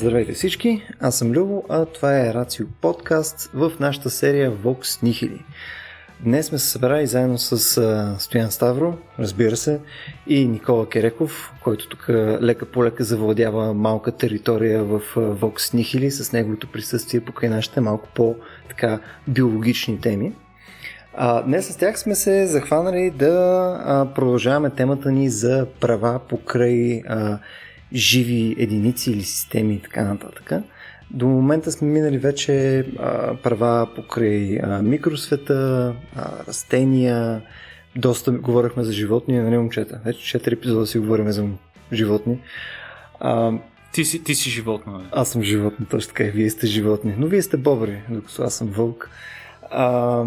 Здравейте всички, аз съм Любо, а това е Рацио подкаст в нашата серия Vox Nihili. Днес сме се събрали заедно с Стоян Ставро, разбира се, и Никола Кереков, който тук лека по лека завладява малка територия в Vox Nihili с неговото присъствие покрай нашите малко по-така биологични теми. А, днес с тях сме се захванали да а, продължаваме темата ни за права покрай а, живи единици или системи и така нататък. До момента сме минали вече а, права покрай а, микросвета, а, растения, доста говорихме за животни, нали момчета? Вече 4 епизода си говорим за животни. А, ти си, ти си животно. Бе. Аз съм животно, точно така и вие сте животни. Но вие сте бобри, докато аз съм вълк. А,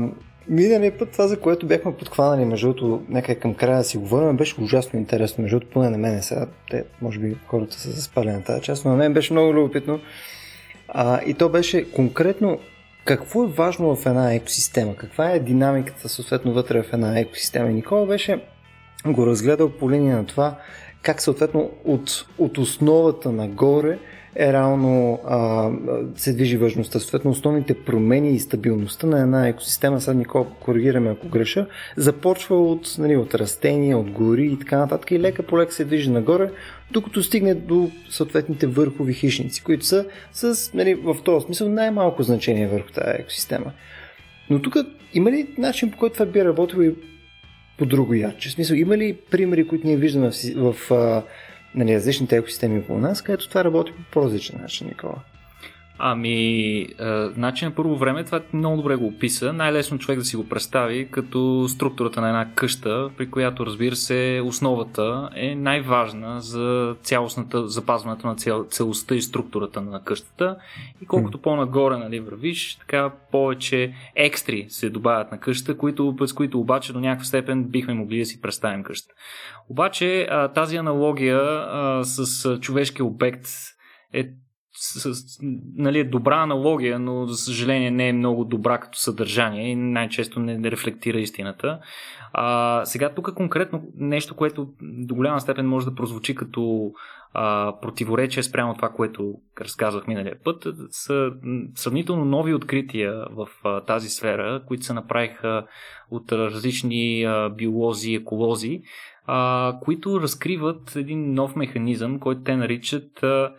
Миналия път това, за което бяхме подхванали, между другото, нека към края да си говорим, беше ужасно интересно. Между другото, поне на мене сега, те, може би хората са заспали на тази част, но на мен беше много любопитно. А, и то беше конкретно какво е важно в една екосистема, каква е динамиката съответно вътре в една екосистема. И Никола беше го разгледал по линия на това как съответно от, от основата нагоре е реално а, се движи важността. Съответно, основните промени и стабилността на една екосистема, сега Никол, коригираме ако греша, започва от, нали, от растения, от гори и така нататък и лека по лека се движи нагоре, докато стигне до съответните върхови хищници, които са с, нали, в този смисъл най-малко значение върху тази екосистема. Но тук има ли начин по който това би работило и по друго яче? В смисъл, има ли примери, които ние виждаме в, в, в нали, различните екосистеми около нас, където това работи по по-различен начин, Никола. Ами, значи на първо време това много добре го описа. Най-лесно човек да си го представи като структурата на една къща, при която, разбира се, основата е най-важна за цялостната запазването на цел, целостта и структурата на къщата. И колкото по-нагоре нали, вървиш, така повече екстри се добавят на къщата, които, през които обаче до някаква степен бихме могли да си представим къщата. Обаче тази аналогия с човешкия обект е с, с, нали, е добра аналогия, но за съжаление не е много добра като съдържание и най-често не, рефлектира истината. А, сега тук конкретно нещо, което до голяма степен може да прозвучи като а, противоречие спрямо това, което разказвах миналия път, са сравнително нови открития в а, тази сфера, които се направиха от различни а, биолози, еколози, а, които разкриват един нов механизъм, който те наричат а,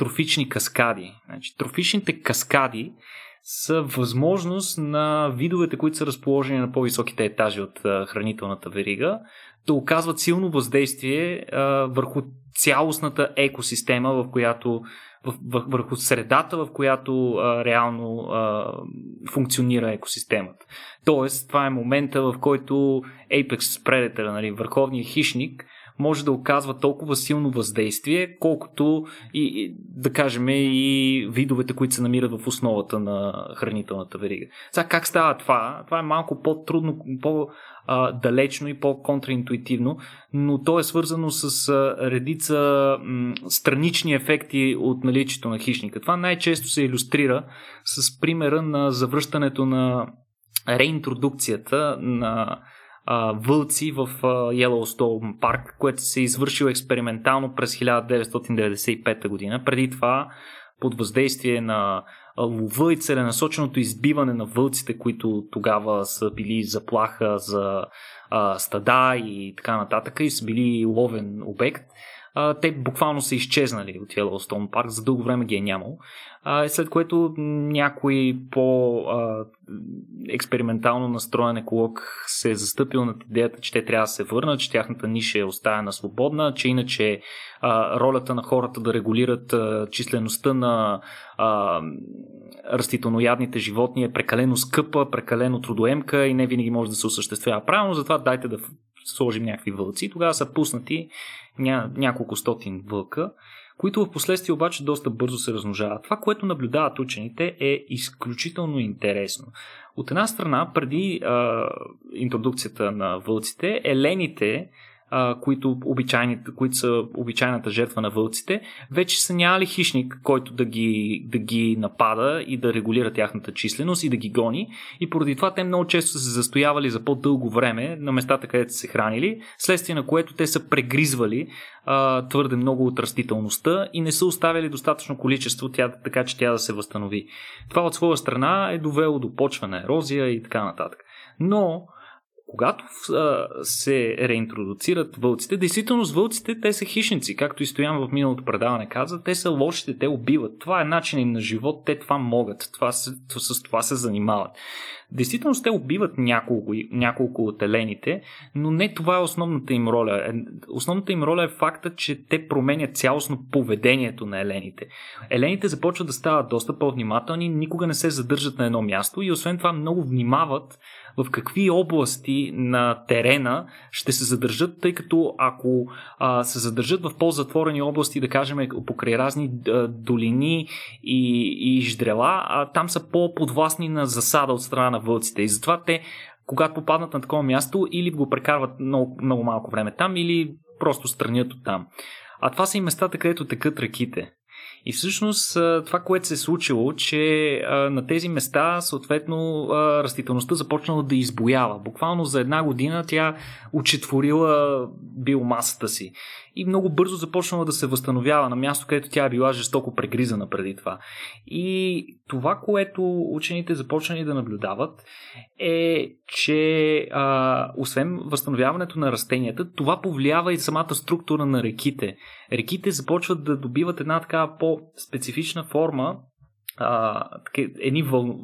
трофични каскади. Значи, трофичните каскади са възможност на видовете, които са разположени на по-високите етажи от хранителната верига, да оказват силно въздействие а, върху цялостната екосистема, в която в, върху средата, в която а, реално а, функционира екосистемата. Тоест, това е момента, в който Apex Predator, нали, върховният хищник, може да оказва толкова силно въздействие, колкото и, да кажем и видовете, които се намират в основата на хранителната верига. Сега как става това? Това е малко по-трудно, по-далечно и по-контраинтуитивно, но то е свързано с редица странични ефекти от наличието на хищника. Това най-често се иллюстрира с примера на завръщането на реинтродукцията на а, вълци в Йеллоустоун парк, което се е извършил експериментално през 1995 година. Преди това под въздействие на лова и целенасоченото избиване на вълците, които тогава са били заплаха за а, стада и така нататък и са били ловен обект, те буквално са изчезнали от Йеллоустоун парк, за дълго време ги е нямало след което някой по-експериментално настроен еколог се е застъпил над идеята, че те трябва да се върнат, че тяхната ниша е оставена свободна, че иначе ролята на хората да регулират числеността на растителноядните животни е прекалено скъпа, прекалено трудоемка и не винаги може да се осъществява правилно, затова дайте да сложим някакви вълци. Тогава са пуснати ня, няколко стотин вълка които в последствие обаче доста бързо се размножават. Това, което наблюдават учените е изключително интересно. От една страна, преди а, интродукцията на вълците, елените които, които са обичайната жертва на вълците, вече са нямали хищник, който да ги, да ги напада и да регулира тяхната численост и да ги гони. И поради това те много често са се застоявали за по-дълго време на местата, където са се хранили, следствие на което те са прегризвали а, твърде много от растителността и не са оставили достатъчно количество, тя, така че тя да се възстанови. Това от своя страна е довело до почвена ерозия и така нататък. Но когато се реинтродуцират вълците, действително с вълците те са хищници, както и Стоян в миналото предаване каза, те са лошите, те убиват. Това е начин им на живот, те това могат, това с, с това се занимават. Действително те убиват няколко, няколко от елените, но не това е основната им роля. Е, основната им роля е факта, че те променят цялостно поведението на елените. Елените започват да стават доста по-внимателни, никога не се задържат на едно място и освен това много внимават в какви области на терена ще се задържат, тъй като ако а, се задържат в по-затворени области, да кажем покрай разни а, долини и, и ждрела, а, там са по-подвластни на засада от страна на вълците. И затова те, когато попаднат на такова място, или го прекарват много, много малко време там, или просто странят от там. А това са и местата, където текат реките. И всъщност това, което се е случило, че на тези места, съответно, растителността започнала да избоява. Буквално за една година тя учетворила биомасата си и много бързо започнала да се възстановява на място, където тя е била жестоко прегризана преди това. И това, което учените започнали да наблюдават е, че а, освен възстановяването на растенията, това повлиява и самата структура на реките. Реките започват да добиват една такава по-специфична форма, а, едни въл...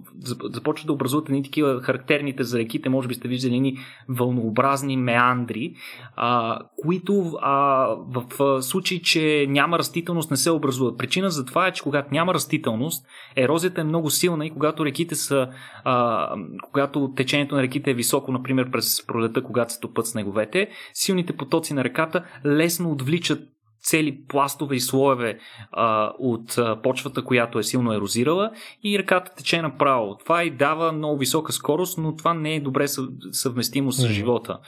започват да образуват едни такива характерните за реките, може би сте виждали едни вълнообразни меандри, а, които а, в, в случай, че няма растителност, не се образуват. Причина за това е, че когато няма растителност, ерозията е много силна и когато реките са, а, когато течението на реките е високо, например през пролета, когато се топът снеговете, силните потоци на реката лесно отвличат цели пластове и слоеве а, от а, почвата, която е силно ерозирала и ръката тече направо. Това и дава много висока скорост, но това не е добре съвместимо с живота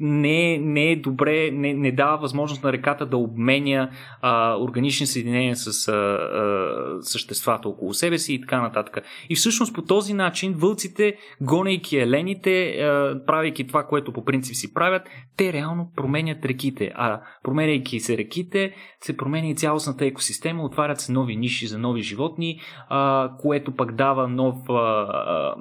не, не е добре, не, не дава възможност на реката да обменя а, органични съединения с а, а, съществата около себе си и така нататък. И всъщност по този начин вълците, гонейки елените, а, правейки това, което по принцип си правят, те реално променят реките. А променяйки се реките, се променя и цялостната екосистема, отварят се нови ниши за нови животни, а, което пък дава нов а, а,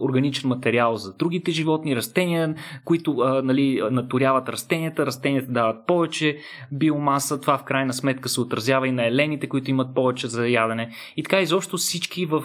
органичен материал за другите животни, растения, които а, нали, нали, наторяват растенията, растенията дават повече биомаса, това в крайна сметка се отразява и на елените, които имат повече за ядене. И така изобщо всички в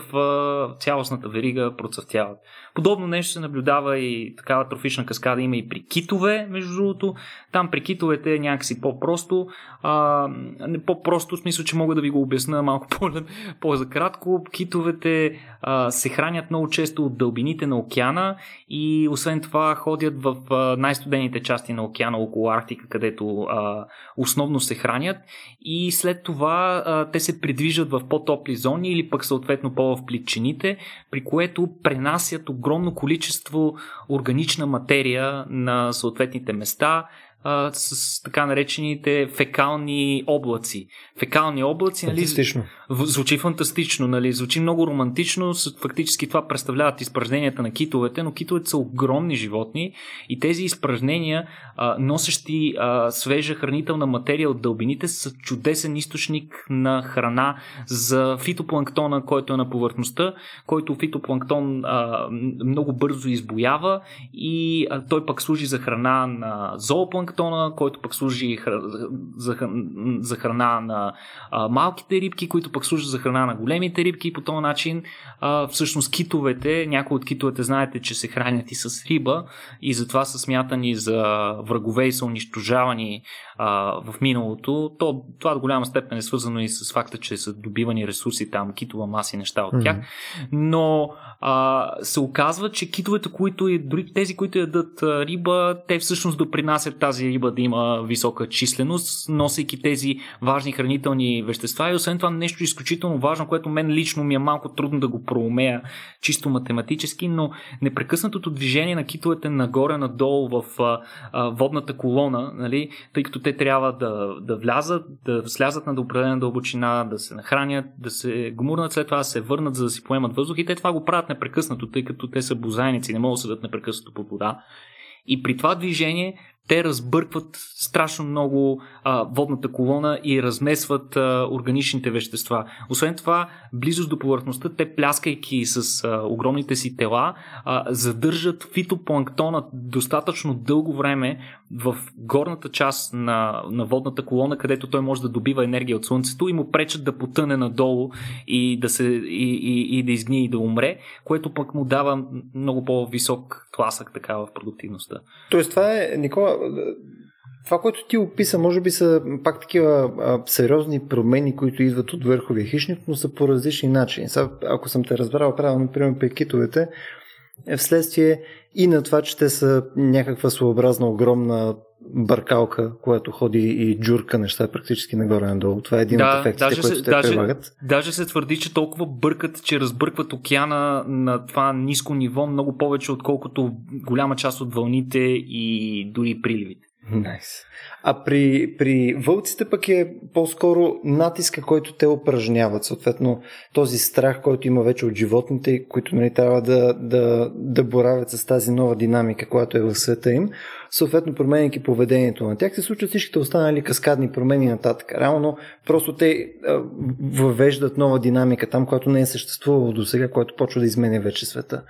цялостната верига процъфтяват. Подобно нещо се наблюдава и такава трофична каскада има и при китове, между другото. Там при китовете е някакси по-просто. А, не по-просто, в смисъл, че мога да ви го обясна малко по-закратко. Китовете а, се хранят много често от дълбините на океана и освен това ходят в най-студените части на океана около Арктика, където а, основно се хранят и след това а, те се придвижат в по-топли зони или пък съответно по-в плитчините, при което пренасят огромно количество органична материя на съответните места а, с така наречените фекални облаци. Фекални облаци, нали? Фантастично. Звучи фантастично, нали? Звучи много романтично. Фактически това представляват изпражненията на китовете, но китовете са огромни животни и тези изпражнения, носещи свежа хранителна материя от дълбините, са чудесен източник на храна за фитопланктона, който е на повърхността, който фитопланктон много бързо избоява и той пък служи за храна на зоопланктон планктона, който пък служи за, храна на малките рибки, които пък служат за храна на големите рибки и по този начин а, всъщност китовете, някои от китовете знаете, че се хранят и с риба и затова са смятани за врагове и са унищожавани а, в миналото. То, това до голяма степен е свързано и с факта, че са добивани ресурси там, китова маса и неща от тях. Но а, се оказва, че китовете, които и дори тези, които ядат риба, те всъщност допринасят тази риба да има висока численост, носейки тези важни хранителни вещества. И освен това нещо изключително важно, което мен лично ми е малко трудно да го проумея чисто математически, но непрекъснатото движение на китовете нагоре-надолу в а, а, водната колона, нали, тъй като те трябва да, да влязат, да слязат на определена дълбочина, да се нахранят, да се гумурнат, след това да се върнат, за да си поемат въздух и те това го правят непрекъснато, тъй като те са бозайници, не могат да седат непрекъснато под вода. И при това движение те разбъркват страшно много а, водната колона и размесват а, органичните вещества. Освен това, близост до повърхността, те пляскайки с а, огромните си тела, а, задържат фитопланктона достатъчно дълго време в горната част на, на водната колона, където той може да добива енергия от слънцето и му пречат да потъне надолу и да, се, и, и, и да изгние и да умре, което пък му дава много по-висок тласък така в продуктивността. Тоест това е, Никола, това, което ти описа, може би са пак такива сериозни промени, които идват от върховия хищник, но са по различни начини. Сега, ако съм те разбрал правилно, например, при китовете, е вследствие и на това, че те са някаква своеобразна огромна бъркалка, която ходи и джурка неща практически нагоре-надолу. Това е един да, от ефектите, които те даже, прилагат. Даже се твърди, че толкова бъркат, че разбъркват океана на това ниско ниво много повече, отколкото голяма част от вълните и дори приливите. Nice. А при, при вълците пък е по-скоро натиска, който те упражняват. Съответно, този страх, който има вече от животните, които нали, трябва да, да, да боравят с тази нова динамика, която е в света им, съответно променяйки поведението на тях, се случват всичките останали каскадни промени нататък. Реално, просто те а, въвеждат нова динамика там, която не е съществувала до сега, което почва да изменя вече света.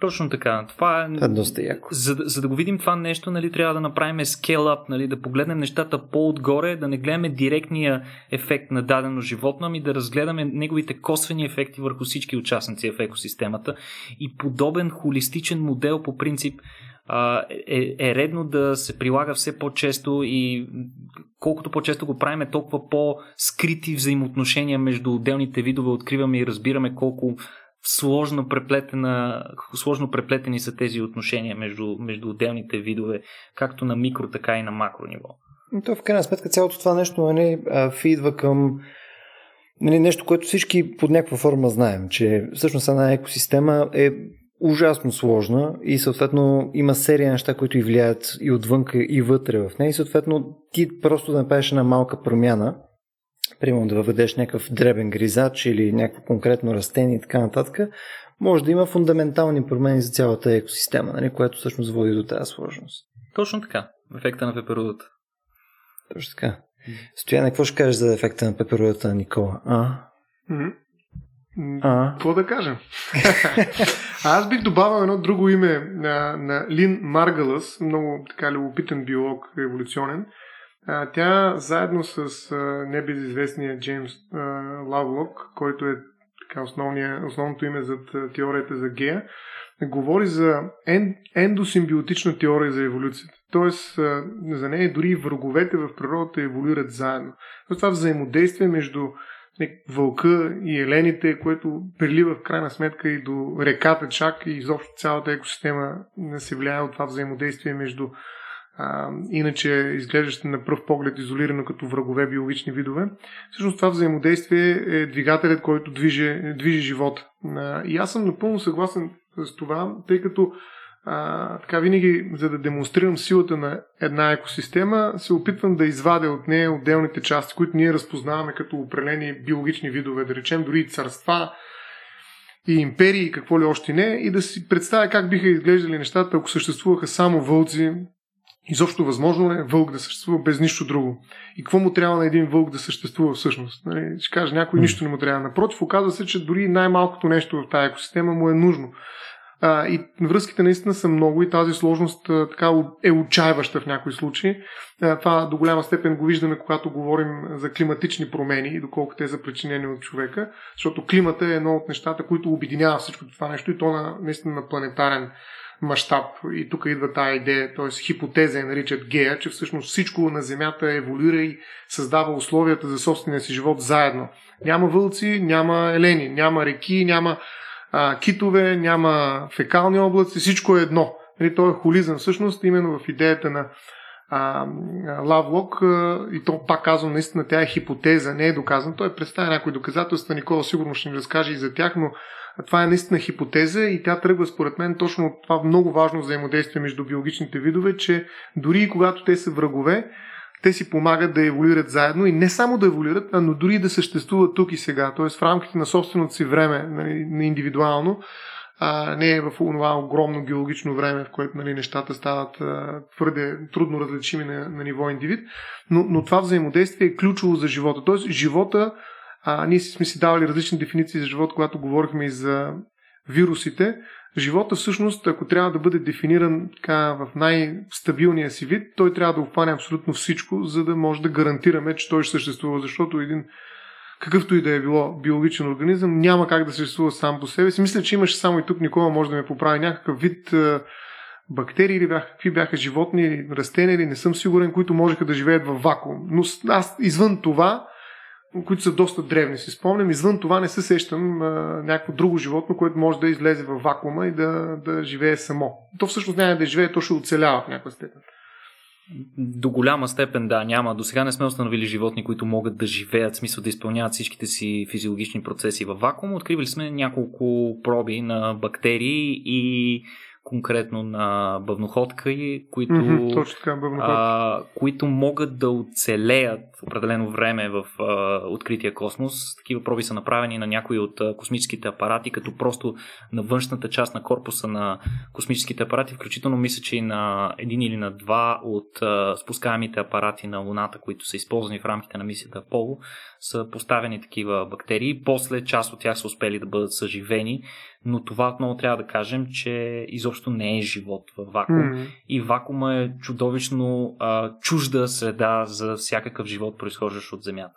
Точно така. Това е. е доста яко. За, за да го видим това нещо, нали, трябва да направим up, нали, да погледнем нещата по-отгоре, да не гледаме директния ефект на дадено животно, ами да разгледаме неговите косвени ефекти върху всички участници в екосистемата. И подобен холистичен модел по принцип е, е редно да се прилага все по-често и колкото по-често го правим, толкова по-скрити взаимоотношения между отделните видове откриваме и разбираме колко сложно, преплетена, сложно преплетени са тези отношения между, между отделните видове, както на микро, така и на макро ниво. То в крайна сметка цялото това нещо нали, идва към нали, нещо, което всички под някаква форма знаем, че всъщност една екосистема е ужасно сложна и съответно има серия неща, които и влияят и отвънка и вътре в нея и съответно ти просто да направиш една малка промяна примерно да въведеш някакъв дребен гризач или някакво конкретно растение и така нататък, може да има фундаментални промени за цялата екосистема, нали, което всъщност води до тази сложност. Точно така. Ефекта на пеперудата. Точно така. Стояне, какво ще кажеш за ефекта на пеперудата, Никола? А? Mm-hmm. А? Какво да кажем? Аз бих добавил едно друго име на, на Лин Маргалас, много така любопитен биолог еволюционен, тя заедно с а, небезизвестния Джеймс а, Лавлок, който е така основния, основното име за теорията за гея, говори за ен, ендосимбиотична теория за еволюцията. Тоест, а, за нея дори враговете в природата еволюират заедно. Тоест, това взаимодействие между вълка и елените, което прилива в крайна сметка и до реката чак и изобщо цялата екосистема се влияе от това взаимодействие между а, иначе изглеждащи на пръв поглед изолирано като врагове биологични видове. Всъщност това взаимодействие е двигателят, който движи, движи живота. А, и аз съм напълно съгласен с това, тъй като а, така винаги, за да демонстрирам силата на една екосистема, се опитвам да извадя от нея отделните части, които ние разпознаваме като определени биологични видове, да речем дори царства, и империи и какво ли още не, и да си представя как биха изглеждали нещата, ако съществуваха само вълци, Изобщо възможно е вълк да съществува без нищо друго. И какво му трябва на един вълк да съществува всъщност? Нали, ще каже някой, нищо не му трябва. Напротив, оказва се, че дори най-малкото нещо в тази екосистема му е нужно. А, и връзките наистина са много и тази сложност а, така е отчаиваща в някои случаи. А, това до голяма степен го виждаме, когато говорим за климатични промени и доколко те са причинени от човека, защото климата е едно от нещата, които обединява всичко това нещо и то на, наистина на планетарен мащаб. И тук идва тази идея, т.е. хипотеза я наричат гея, че всъщност всичко на Земята еволюира и създава условията за собствения си живот заедно. Няма вълци, няма елени, няма реки, няма а, китове, няма фекални облаци, всичко е едно. Нали, то е холизъм всъщност, именно в идеята на Лавлок, и то пак казвам, наистина тя е хипотеза, не е доказан. Той представя някои доказателства, Никола сигурно ще ни разкаже и за тях, но това е наистина хипотеза и тя тръгва според мен точно от това много важно взаимодействие между биологичните видове, че дори и когато те са врагове, те си помагат да еволюират заедно и не само да еволюират, но дори да съществуват тук и сега, т.е. в рамките на собственото си време, нали, индивидуално, а не е в това огромно геологично време, в което нали, нещата стават а, твърде трудно различими на, на ниво индивид, но, но това взаимодействие е ключово за живота. Тоест, живота, а, ние сме си давали различни дефиниции за живот, когато говорихме и за вирусите. Живота всъщност, ако трябва да бъде дефиниран така, в най-стабилния си вид, той трябва да обхване абсолютно всичко, за да може да гарантираме, че той ще съществува, защото един какъвто и да е било биологичен организъм, няма как да съществува сам по себе си. Мисля, че имаше само и тук Никола може да ме поправи някакъв вид бактерии или бяха, какви бяха животни или растения или не съм сигурен, които можеха да живеят в вакуум. Но аз извън това, които са доста древни, си спомням, извън това не се сещам а, някакво друго животно, което може да излезе в вакуума и да, да живее само. То всъщност няма да живее, то ще оцелява в някаква степен. До голяма степен да, няма. До сега не сме установили животни, които могат да живеят, в смисъл да изпълняват всичките си физиологични процеси във вакуум. Откривали сме няколко проби на бактерии и конкретно на бъвноходка, които, mm-hmm, точно така, а, които могат да оцелеят определено време в а, открития космос. Такива проби са направени на някои от а, космическите апарати, като просто на външната част на корпуса на космическите апарати, включително мисля, че и на един или на два от а, спускаемите апарати на Луната, които са използвани в рамките на мисията Аполо, са поставени такива бактерии. После част от тях са успели да бъдат съживени но това отново трябва да кажем, че изобщо не е живот в вакуум. Mm-hmm. И вакуума е чудовищно а, чужда среда за всякакъв живот, произхождащ от Земята.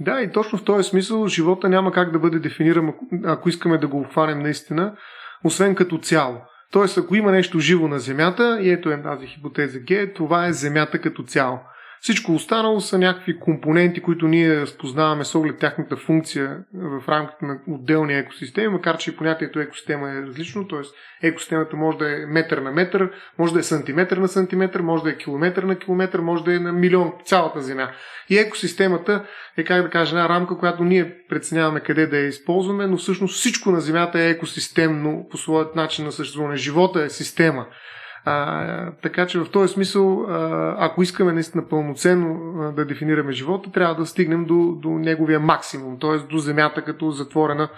Да, и точно в този смисъл живота няма как да бъде дефиниран, ако искаме да го обхванем наистина, освен като цяло. Тоест, ако има нещо живо на Земята, и ето е тази хипотеза Г, това е Земята като цяло. Всичко останало са някакви компоненти, които ние разпознаваме с оглед тяхната функция в рамките на отделни екосистеми, макар че и понятието екосистема е различно, т.е. екосистемата може да е метър на метър, може да е сантиметър на сантиметър, може да е километър на километър, може да е на милион цялата земя. И екосистемата е, как да кажа, една рамка, която ние преценяваме къде да я използваме, но всъщност всичко на земята е екосистемно по своят начин на съществуване. Живота е система. А, така че в този смисъл, ако искаме наистина пълноценно да дефинираме живота, трябва да стигнем до, до неговия максимум, т.е. до Земята като затворена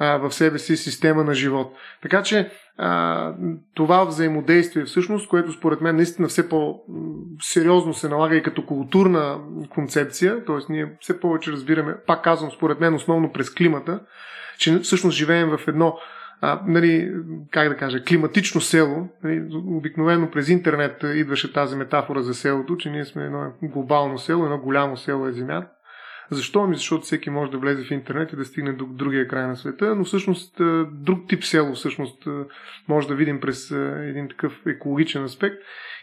в себе си система на живот. Така че това взаимодействие всъщност, което според мен наистина все по-сериозно се налага и като културна концепция, т.е. ние все повече разбираме, пак казвам, според мен основно през климата, че всъщност живеем в едно а, нали, как да кажа, климатично село. Нали, обикновено през интернет идваше тази метафора за селото, че ние сме едно глобално село, едно голямо село е Земята. Защо? Ми защото всеки може да влезе в интернет и да стигне до другия край на света, но всъщност друг тип село всъщност може да видим през един такъв екологичен аспект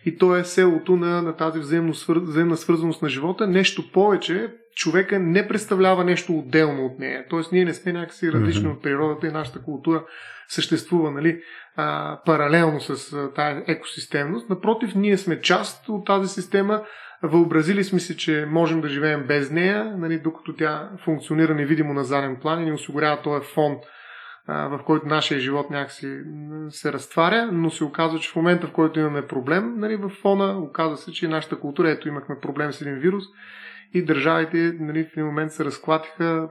и то е селото на, на тази взаимно взаимна свързаност на живота. Нещо повече, човека не представлява нещо отделно от нея. Тоест ние не сме някакси различни mm-hmm. от природата и нашата култура съществува нали, а, паралелно с а, тази екосистемност. Напротив, ние сме част от тази система, Въобразили сме си, че можем да живеем без нея, нали, докато тя функционира невидимо на заден план и ни осигурява този фон, в който нашия живот някакси се разтваря, но се оказва, че в момента, в който имаме проблем, нали, в фона, оказва се, че нашата култура, ето имахме проблем с един вирус, и държавите нали, в един момент се разклатиха,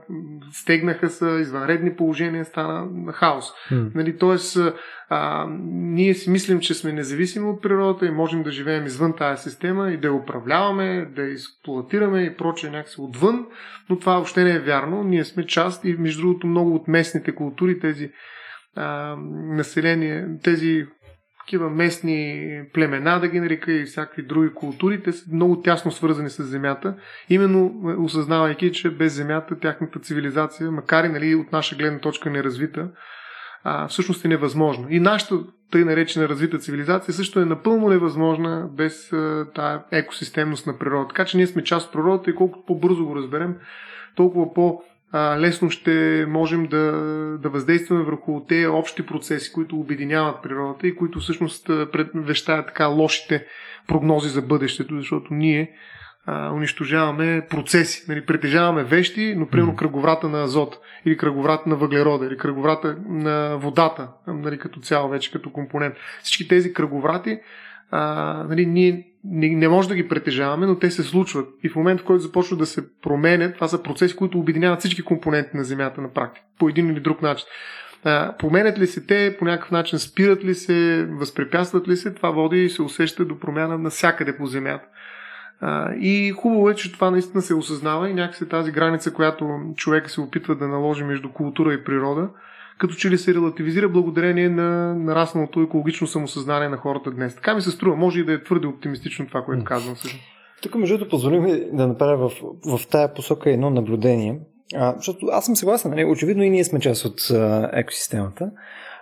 стегнаха се, извънредни положения, стана хаос. Mm. Нали, тоест, а, ние си мислим, че сме независими от природата и можем да живеем извън тази система и да я управляваме, да я експлуатираме и прочее някакси отвън, но това въобще не е вярно. Ние сме част и между другото много от местните култури, тези а, население, тези такива местни племена, да ги нарека, и всякакви други култури, те са много тясно свързани с Земята, именно осъзнавайки, че без Земята тяхната цивилизация, макар и нали, от наша гледна точка неразвита, а, всъщност е невъзможна. И нашата тъй наречена развита цивилизация също е напълно невъзможна без тази екосистемност на природа. Така че ние сме част от природата и колкото по-бързо го разберем, толкова по- а, лесно ще можем да, да въздействаме върху тези общи процеси, които обединяват природата и които всъщност предвещават така лошите прогнози за бъдещето, защото ние а, унищожаваме процеси. Нали, притежаваме вещи, но примерно кръговрата на азот, или кръговрата на въглерода, или кръговрата на водата, нали, като цяло вече като компонент. Всички тези кръговрати а, нали, ние не, не може да ги притежаваме, но те се случват. И в момента, в който започват да се променят, това са процеси, които обединяват всички компоненти на Земята на практика, по един или друг начин. А, променят ли се те, по някакъв начин спират ли се, възпрепятстват ли се, това води и се усеща до промяна навсякъде по Земята. А, и хубаво е, че това наистина се осъзнава и някакси тази граница, която човек се опитва да наложи между култура и природа, като че ли се релативизира благодарение на нарасналото екологично самосъзнание на хората днес. Така ми се струва. Може и да е твърде оптимистично това, което казвам сега. Тук, между другото, позволим ми да направя в, в тая посока едно наблюдение. А, защото аз съм съгласен, нали, очевидно и ние сме част от а, екосистемата.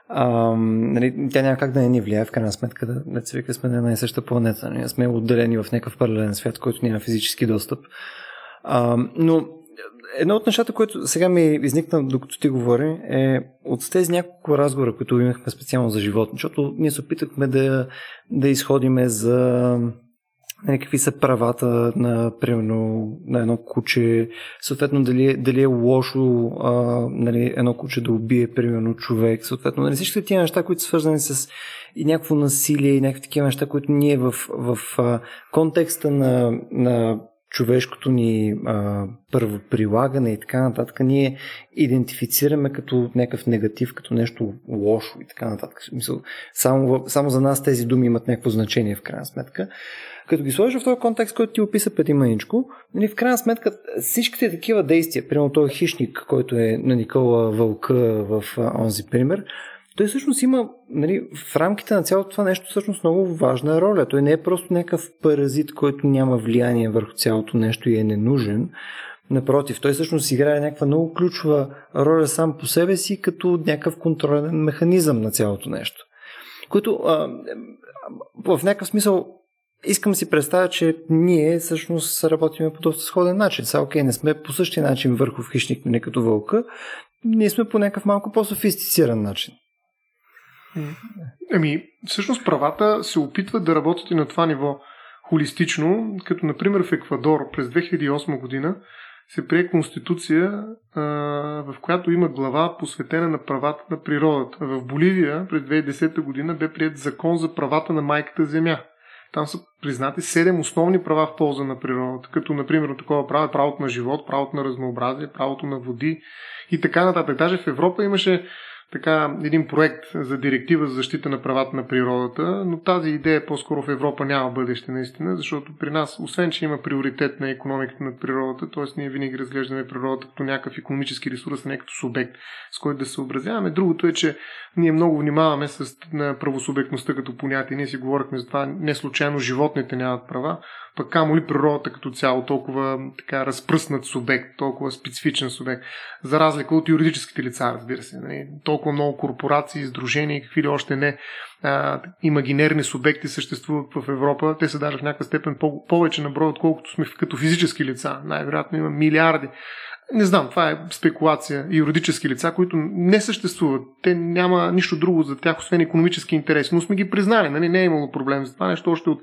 А, нали, тя няма как да не ни влияе, в крайна сметка, да, да се вика сме на една и съща планета. Ние сме отделени в някакъв паралелен свят, който няма физически достъп. А, но едно от нещата, което сега ми изникна, докато ти говори, е от тези няколко разговора, които имахме специално за животни, защото ние се опитахме да, да изходиме за какви са правата на, примерно, на едно куче, съответно дали, дали е лошо а, нали, едно куче да убие, примерно, човек, съответно нали, всички тия неща, които са свързани с и някакво насилие и някакви такива неща, които ние в, в а, контекста на, на човешкото ни а, първо прилагане и така нататък, ние идентифицираме като някакъв негатив, като нещо лошо и така нататък. Мисъл, само, само за нас тези думи имат някакво значение в крайна сметка. Като ги сложиш в този контекст, който ти описа преди мъничко, нали, в крайна сметка всичките такива действия, примерно този хищник, който е на Никола Вълка в онзи пример, той всъщност има нали, в рамките на цялото това нещо всъщност много важна роля. Той не е просто някакъв паразит, който няма влияние върху цялото нещо и е ненужен. Напротив, той всъщност играе някаква много ключова роля сам по себе си, като някакъв контролен механизъм на цялото нещо. Който а, в някакъв смисъл искам си представя, че ние всъщност работим по доста сходен начин. Сега, окей, не сме по същия начин върху хищник, не като вълка, ние сме по някакъв малко по-софистициран начин. Ами, всъщност правата се опитват да работят и на това ниво холистично, като например в Еквадор през 2008 година се прие конституция, в която има глава посветена на правата на природата. В Боливия през 2010 година бе прият закон за правата на майката земя. Там са признати седем основни права в полза на природата, като например такова право е правото на живот, правото на разнообразие, правото на води и така нататък. Даже в Европа имаше така един проект за директива за защита на правата на природата, но тази идея по-скоро в Европа няма бъдеще наистина, защото при нас, освен че има приоритет на економиката на природата, т.е. ние винаги разглеждаме природата като някакъв економически ресурс, а не като субект, с който да се образяваме. Другото е, че ние много внимаваме с правосубектността като понятие. Ние си говорихме за това, не случайно животните нямат права, пък камо ли природата като цяло, толкова така разпръснат субект, толкова специфичен субект, за разлика от юридическите лица, разбира се. Нали? Толкова много корпорации, издружения и какви ли още не а, имагинерни субекти съществуват в Европа. Те са даже в някаква степен по- повече на брой, отколкото сме като физически лица. Най-вероятно има милиарди. Не знам, това е спекулация. Юридически лица, които не съществуват. Те няма нищо друго за тях, освен економически интереси. Но сме ги признали. Нали? Не е имало проблем за това нещо още от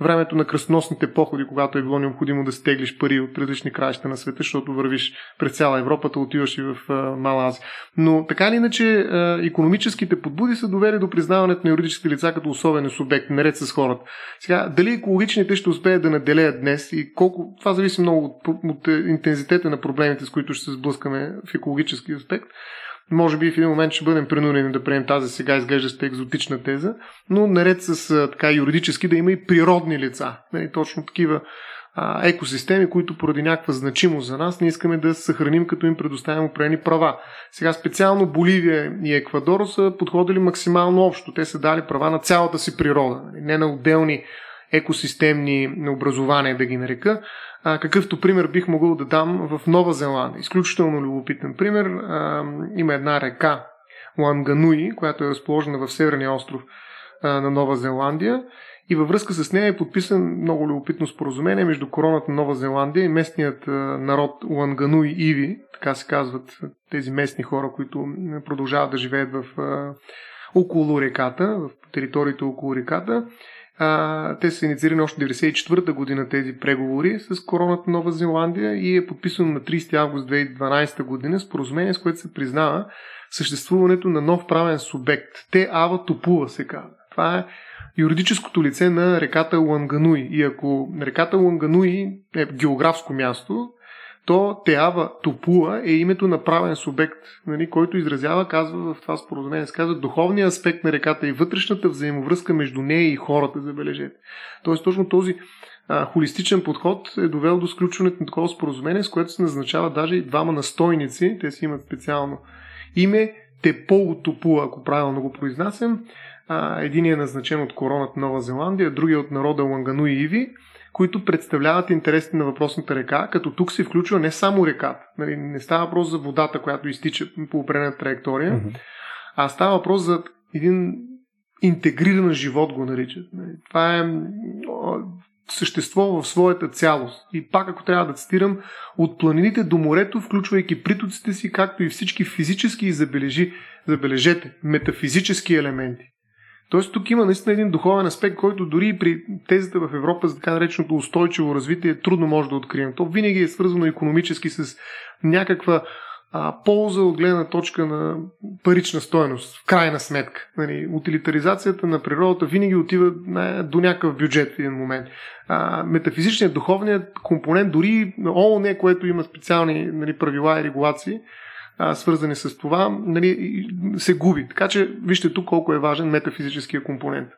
времето на кръстоносните походи, когато е било необходимо да стеглиш пари от различни краища на света, защото вървиш през цяла Европа, да отиваш и в Мала Азия. Но така или иначе, економическите подбуди са довели до признаването на юридически лица като особен субект, наред с хората. Сега, дали екологичните ще успеят да наделеят днес и колко, това зависи много от, от интензитета на проблемите, с които ще се сблъскаме в екологически аспект. Може би в един момент ще бъдем принудени да приемем тази сега изглеждаща екзотична теза, но наред с така юридически да има и природни лица. Нали, точно такива а, екосистеми, които поради някаква значимост за нас, не искаме да съхраним, като им предоставим определени права. Сега специално Боливия и Еквадор са подходили максимално общо. Те са дали права на цялата си природа, нали, не на отделни екосистемни образования, да ги нарека, а, какъвто пример бих могъл да дам в Нова Зеландия. Изключително любопитен пример. А, има една река Лангануи, която е разположена в Северния остров а, на Нова Зеландия и във връзка с нея е подписан много любопитно споразумение между короната на Нова Зеландия и местният народ Лангануи Иви, така се казват тези местни хора, които продължават да живеят в около реката, в териториите около реката. А, те са инициирани още 1994 година тези преговори с короната Нова Зеландия и е подписано на 30 август 2012 година споразумение, с което се признава съществуването на нов правен субект. Те Ава Топува се казва. Това е юридическото лице на реката Лангануи. И ако реката Лангануи е географско място, то Теава Топуа е името на правен субект, нали, който изразява, казва в това споразумение, се казва духовния аспект на реката и вътрешната взаимовръзка между нея и хората, забележете. Тоест точно този а, холистичен подход е довел до сключването на такова споразумение, с което се назначава даже и двама настойници, те си имат специално име, Тепол Топуа, ако правилно го произнасям. Единият е назначен от короната Нова Зеландия, другия от народа Лангануи Иви които представляват интересите на въпросната река, като тук се включва не само реката. Нали, не става въпрос за водата, която изтича по определена траектория, mm-hmm. а става въпрос за един интегриран живот, го наричат. Нали. Това е същество в своята цялост. И пак, ако трябва да цитирам, от планините до морето, включвайки притоците си, както и всички физически и забележи, забележете, метафизически елементи. Тоест тук има наистина един духовен аспект, който дори при тезата в Европа за така нареченото устойчиво развитие трудно може да открием. То винаги е свързано економически с някаква а, полза от гледна точка на парична стоеност, в крайна сметка. Нали, утилитаризацията на природата винаги отива на, до някакъв бюджет в един момент. А, метафизичният, духовният компонент, дори ООН, което има специални нали, правила и регулации, а, свързани с това, нали, се губи. Така че вижте тук колко е важен метафизическия компонент.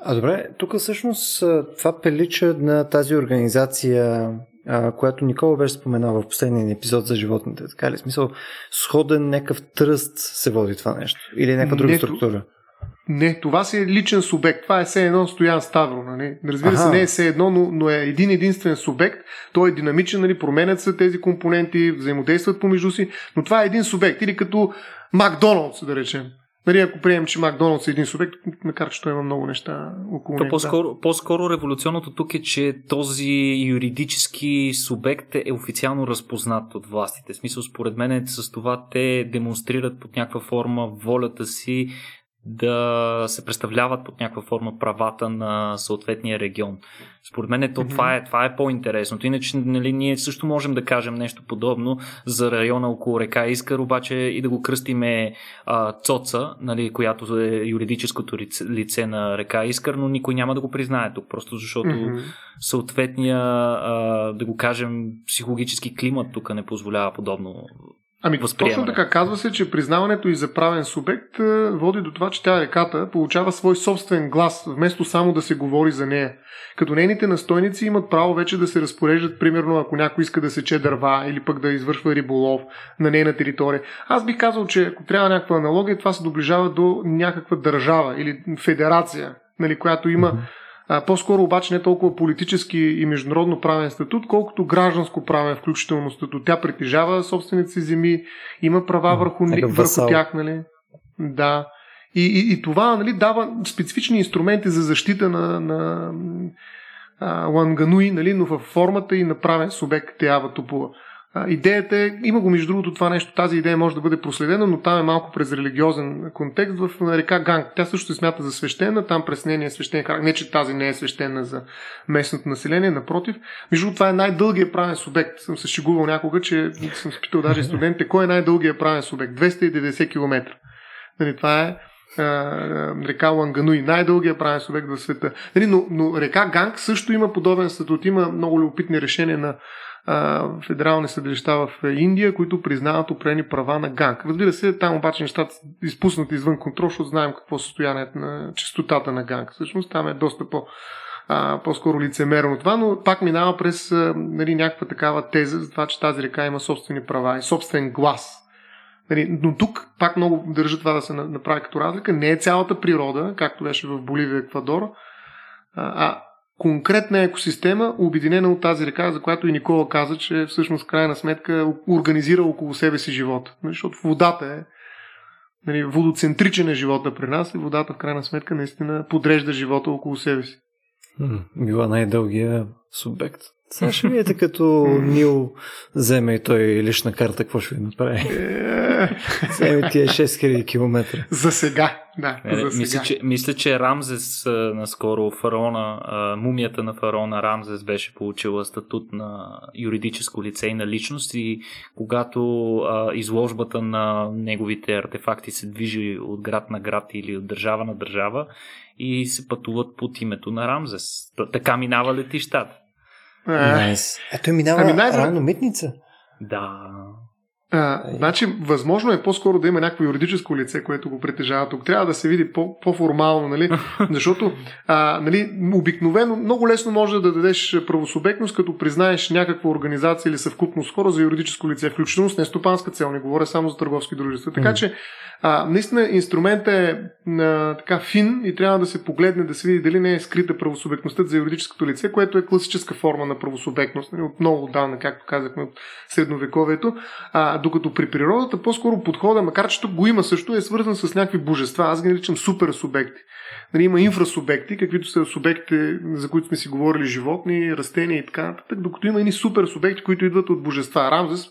А добре, тук всъщност това прилича на тази организация, а, която Никола беше споменал в последния епизод за животните. Така ли? Смисъл, сходен някакъв тръст се води това нещо? Или някаква друга Не, структура? Не, това си е личен субект. Това е все едно Стоян Ставро. Нали? Разбира ага. се, не е все едно, но, но е един единствен субект. Той е динамичен, нали? променят се тези компоненти, взаимодействат помежду си, но това е един субект. Или като Макдоналдс, да речем. Нали, ако приемем, че Макдоналдс е един субект, макар че той има много неща около него. По-скоро, да. по-скоро революционното тук е, че този юридически субект е официално разпознат от властите. В смисъл, според мен с това те демонстрират под някаква форма волята си да се представляват под някаква форма правата на съответния регион. Според мен то, mm-hmm. това, е, това е по-интересното. Иначе нали, ние също можем да кажем нещо подобно за района около река Искър, обаче и да го кръстиме а, Цоца, нали, която е юридическото лице, лице на река Искър, но никой няма да го признае тук, просто защото mm-hmm. съответния, а, да го кажем, психологически климат тук не позволява подобно Ами точно така казва се, че признаването и за правен субект е, води до това, че тя реката получава свой собствен глас, вместо само да се говори за нея. Като нейните настойници имат право вече да се разпореждат, примерно ако някой иска да сече дърва или пък да извършва риболов на нейна територия. Аз бих казал, че ако трябва някаква аналогия, това се доближава до някаква държава или федерация, нали, която има mm-hmm а, по-скоро обаче не толкова политически и международно правен статут, колкото гражданско правен включително статут. Тя притежава собствените си земи, има права върху, върху тях, нали? Да. И, и, и това нали, дава специфични инструменти за защита на, на а, Лангануи, нали, но в формата и на правен субект Теава Топула идеята е, има го между другото това нещо, тази идея може да бъде проследена, но там е малко през религиозен контекст в река Ганг. Тя също се смята за свещена, там през нея е свещен характер. Не, че тази не е свещена за местното население, напротив. Между другото, това е най-дългият правен субект. Съм се шегувал някога, че съм спитал даже студентите, кой е най-дългият правен субект? 290 км. Нали, това е река Лангануи, най-дългия правен субект в света. Нали, но, но река Ганг също има подобен статут. Има много любопитни решения на федерални съдилища в Индия, които признават определени права на ганг. Разбира се, там обаче нещата са изпуснати извън контрол, защото знаем какво е състоянието на частотата на ганг. Всъщност там е доста по- а, по-скоро лицемерно това, но пак минава през а, нали, някаква такава теза за това, че тази река има собствени права и собствен глас. Нали, но тук пак много държа това да се направи като разлика. Не е цялата природа, както беше в Боливия и Еквадор, а конкретна екосистема, обединена от тази река, за която и Никола каза, че всъщност крайна сметка организира около себе си живота. Нали, защото водата е нали, водоцентричен е живота при нас и водата в крайна сметка наистина подрежда живота около себе си. Била най-дългия субект. Сега ще видите като Нил вземе и той лична карта, какво ще ви направи? Е. вземе тия 6000 км. За сега, да. Не, за мисля, сега. Че, мисля, че Рамзес наскоро, фараона, мумията на фараона Рамзес беше получила статут на юридическо лице и на личност и когато а, изложбата на неговите артефакти се движи от град на град или от държава на държава и се пътуват под името на Рамзес. Така минава летищата. Nice. Ето минава ами най- рано митница. Да. А, значи, възможно е по-скоро да има някакво юридическо лице, което го притежава тук. Трябва да се види по- по-формално, нали? Защото а, нали, обикновено много лесно може да дадеш правосубектност, като признаеш някаква организация или съвкупност хора за юридическо лице, включително с нестопанска цел. Не говоря само за търговски дружества. Така че, а, наистина, инструментът е а, така фин и трябва да се погледне, да се види дали не е скрита правосубектността за юридическото лице, което е класическа форма на правосубектност. Нали? От много отдавна, както казахме, от средновековието. А, докато при природата по-скоро подхода, макар че тук го има също, е свързан с някакви божества. Аз ги наричам супер субекти. Нали, има инфрасубекти, каквито са субектите, за които сме си говорили, животни, растения и така нататък, докато има едни супер субекти, които идват от божества. Рамзес,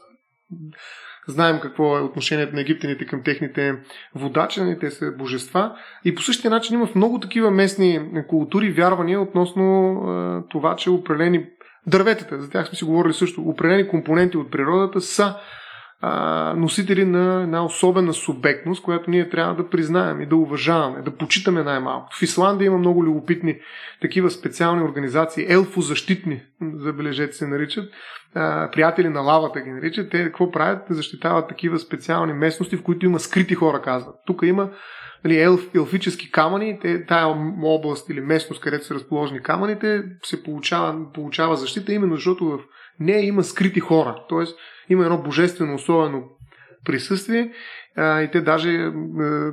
знаем какво е отношението на египтяните към техните водачи, нали, те са божества. И по същия начин има в много такива местни култури вярвания относно е, това, че определени дърветата, за тях сме си говорили също, определени компоненти от природата са носители на една особена субектност, която ние трябва да признаем и да уважаваме, да почитаме най-малко. В Исландия има много любопитни такива специални организации, елфозащитни, забележете се наричат, приятели на лавата ги наричат. Те какво правят? Защитават такива специални местности, в които има скрити хора, казват. Тук има нали, елф, елфически камъни, те, тая област или местност, където са разположени камъните, се получава, получава защита именно защото в нея има скрити хора. Тоест, има едно божествено особено присъствие а, и те даже а,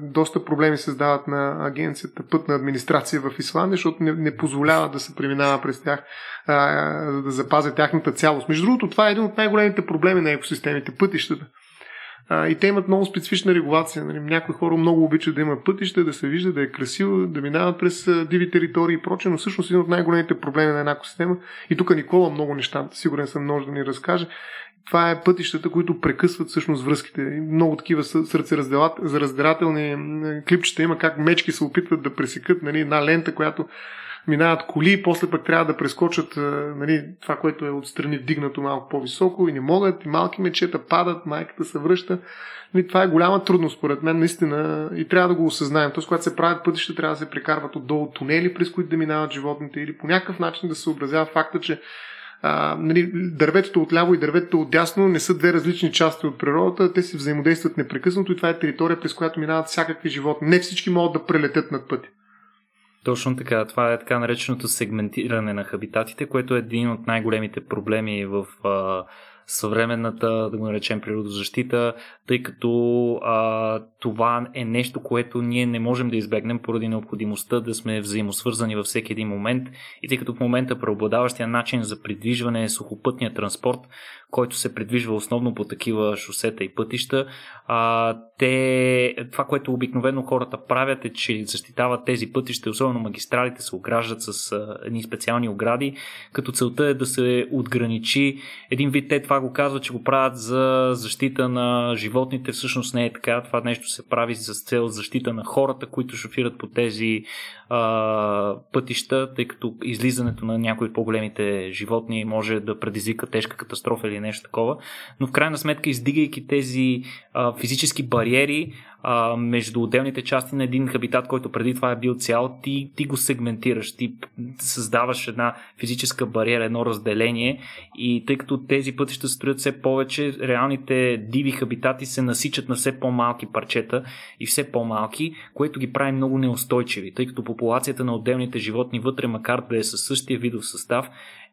доста проблеми създават на агенцията пътна администрация в Исландия, защото не, не позволява да се преминава през тях, за да запазят тяхната цялост. Между другото, това е един от най-големите проблеми на екосистемите, пътищата. А, и те имат много специфична регулация. Нали, някои хора много обичат да има пътища, да се вижда, да е красиво, да минават през диви територии и прочее, но всъщност един от най-големите проблеми на една екосистема. И тук Никола много неща, сигурен съм, може да ни разкаже това е пътищата, които прекъсват всъщност връзките. Много такива сърцераздирателни клипчета има как мечки се опитват да пресекат нали, една лента, която минават коли, после пък трябва да прескочат нали, това, което е отстрани вдигнато малко по-високо и не могат, и малки мечета падат, майката се връща. Нали, това е голяма трудност, според мен, наистина, и трябва да го осъзнаем. Тоест, когато се правят пътища, трябва да се прекарват отдолу тунели, през които да минават животните, или по някакъв начин да се съобразява факта, че а, нали, дърветото от ляво и дърветото от дясно не са две различни части от природата, те си взаимодействат непрекъснато и това е територия, през която минават всякакви животни. Не всички могат да прелетят над пътя. Точно така. Това е така нареченото сегментиране на хабитатите, което е един от най-големите проблеми в а, съвременната, да го наречем, природозащита, тъй като а, това е нещо, което ние не можем да избегнем поради необходимостта да сме взаимосвързани във всеки един момент. И тъй като в момента преобладаващия начин за придвижване е сухопътния транспорт, който се придвижва основно по такива шосета и пътища, а, те, това, което обикновено хората правят е, че защитават тези пътища, особено магистралите се ограждат с а, едни специални огради, като целта е да се отграничи един вид, те това го казват, че го правят за защита на животните, всъщност не е така, това нещо се прави с цел защита на хората, които шофират по тези а, пътища, тъй като излизането на някои от по-големите животни може да предизвика тежка катастрофа или нещо такова. Но в крайна сметка, издигайки тези а, физически бариери, а, между отделните части на един хабитат, който преди това е бил цял, ти, ти го сегментираш, ти създаваш една физическа бариера, едно разделение и тъй като тези пътища се строят все повече, реалните диви хабитати се насичат на все по-малки парчета и все по-малки, което ги прави много неустойчиви, тъй като популацията на отделните животни вътре, макар да е със същия видов състав,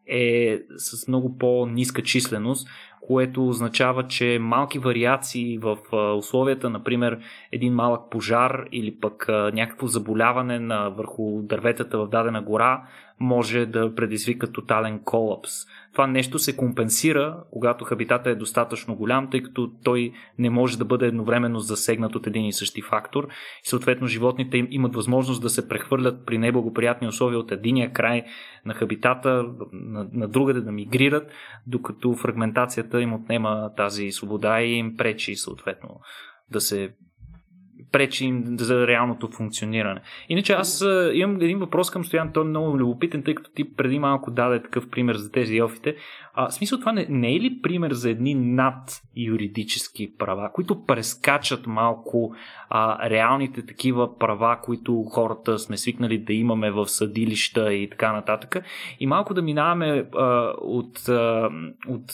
е с много по-ниска численост, което означава, че малки вариации в условията, например един малък пожар или пък някакво заболяване на, върху дърветата в дадена гора, може да предизвика тотален колапс. Това нещо се компенсира, когато хабитата е достатъчно голям, тъй като той не може да бъде едновременно засегнат от един и същи фактор. И съответно животните им имат възможност да се прехвърлят при неблагоприятни условия от единия край на хабитата на, на другаде да мигрират, докато фрагментацията им отнема тази свобода и им пречи съответно да се пречи им за реалното функциониране. Иначе аз имам един въпрос към Стоян, той е много любопитен, тъй като ти преди малко даде такъв пример за тези елфите. А, смисъл това не, не е ли пример за едни над юридически права, които прескачат малко а, реалните такива права, които хората сме свикнали да имаме в съдилища и така нататък. И малко да минаваме а, от, а, от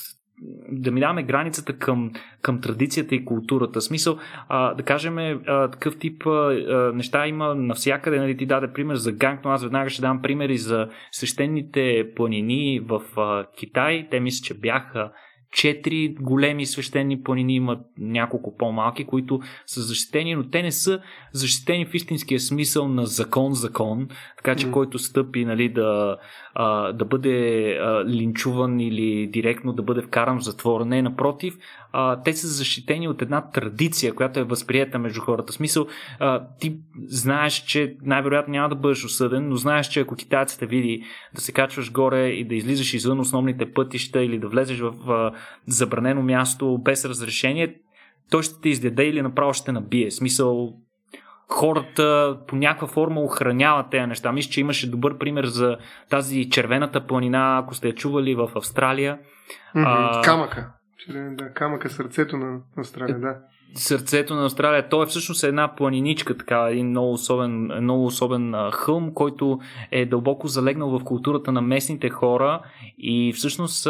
да минаваме границата към, към традицията и културата. Смисъл, а, да кажем, а, такъв тип а, неща има навсякъде. Нали, ти даде пример за Ганг, но аз веднага ще дам примери за свещените планини в а, Китай. Те мисля, че бяха четири големи свещени планини, имат няколко по-малки, които са защитени, но те не са защитени в истинския смисъл на закон-закон, така че mm. който стъпи нали, да, а, да бъде а, линчуван или директно да бъде вкаран в затвора. Не, напротив, а, те са защитени от една традиция, която е възприета между хората. В смисъл, а, ти знаеш, че най-вероятно няма да бъдеш осъден, но знаеш, че ако китайците те види да се качваш горе и да излизаш извън основните пътища или да влезеш в а, забранено място без разрешение, той ще те издаде или направо ще набие. В смисъл, хората по някаква форма охраняват тези неща. Мисля, че имаше добър пример за тази червената планина, ако сте я чували в Австралия. Mm-hmm. А... Камъка. Да, камъка сърцето на Австралия, да сърцето на Австралия. То е всъщност една планиничка, така, един много особен, много особен хълм, който е дълбоко залегнал в културата на местните хора и всъщност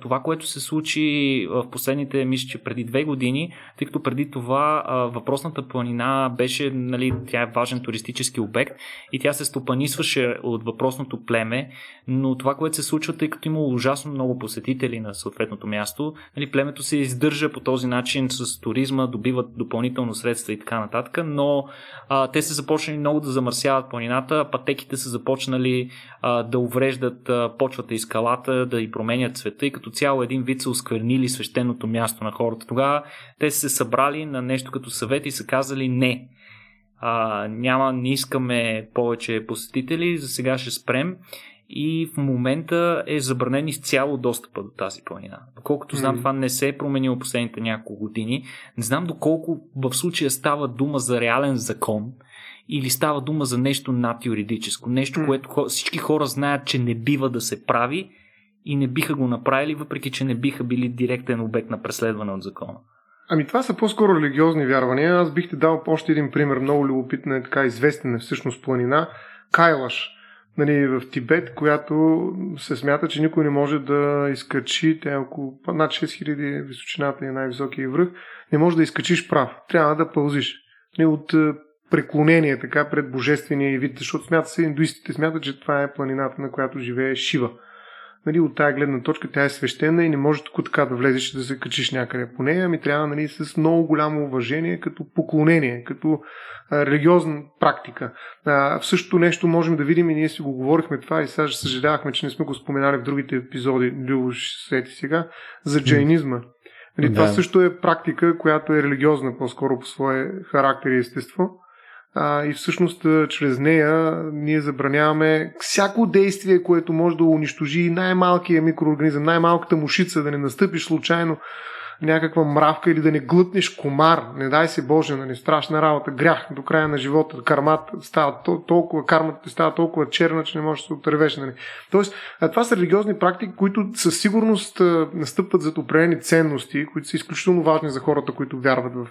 това, което се случи в последните, мисля, че преди две години, тъй като преди това въпросната планина беше, нали, тя е важен туристически обект и тя се стопанисваше от въпросното племе, но това, което се случва, тъй като има ужасно много посетители на съответното място, нали, племето се издържа по този начин с туризма, добиват допълнително средства и така нататък, но а, те са започнали много да замърсяват планината, пътеките са започнали а, да увреждат а, почвата и скалата, да и променят цвета и като цяло един вид са осквернили свещеното място на хората. Тогава те са се събрали на нещо като съвет и са казали не. А, няма, не искаме повече посетители, за сега ще спрем и в момента е забранен изцяло достъпа до тази планина. Доколкото знам, mm. това не се е променило последните няколко години. Не знам доколко в случая става дума за реален закон или става дума за нещо над юридическо. Нещо, mm. което всички хора знаят, че не бива да се прави и не биха го направили, въпреки че не биха били директен обект на преследване от закона. Ами това са по-скоро религиозни вярвания. Аз бих ти дал още един пример, много любопитна е така известен е всъщност планина. Кайлаш нали, в Тибет, която се смята, че никой не може да изкачи, те около над 6000 височината и най-високия връх, не може да изкачиш прав. Трябва да пълзиш. Нали, от е, преклонение така пред божествения вид, защото смята се, индуистите смятат, че това е планината, на която живее Шива нали, от тази гледна точка тя е свещена и не може тук така да влезеш да се качиш някъде по нея, ами трябва нали, с много голямо уважение, като поклонение, като а, религиозна практика. А, в същото нещо можем да видим и ние си го говорихме това и сега съжалявахме, че не сме го споменали в другите епизоди, Любо сети сега, за джайнизма. Нали, да. Това също е практика, която е религиозна по-скоро по своя характер и естество а, и всъщност чрез нея ние забраняваме всяко действие, което може да унищожи най-малкия микроорганизъм, най-малката мушица, да не настъпиш случайно някаква мравка или да не глътнеш комар, не дай се Боже, нали, страшна работа, грях до края на живота, кармата става толкова, кармата ти става толкова черна, че не можеш да се отревеш. Нали. Тоест, това са религиозни практики, които със сигурност настъпват за определени ценности, които са изключително важни за хората, които вярват в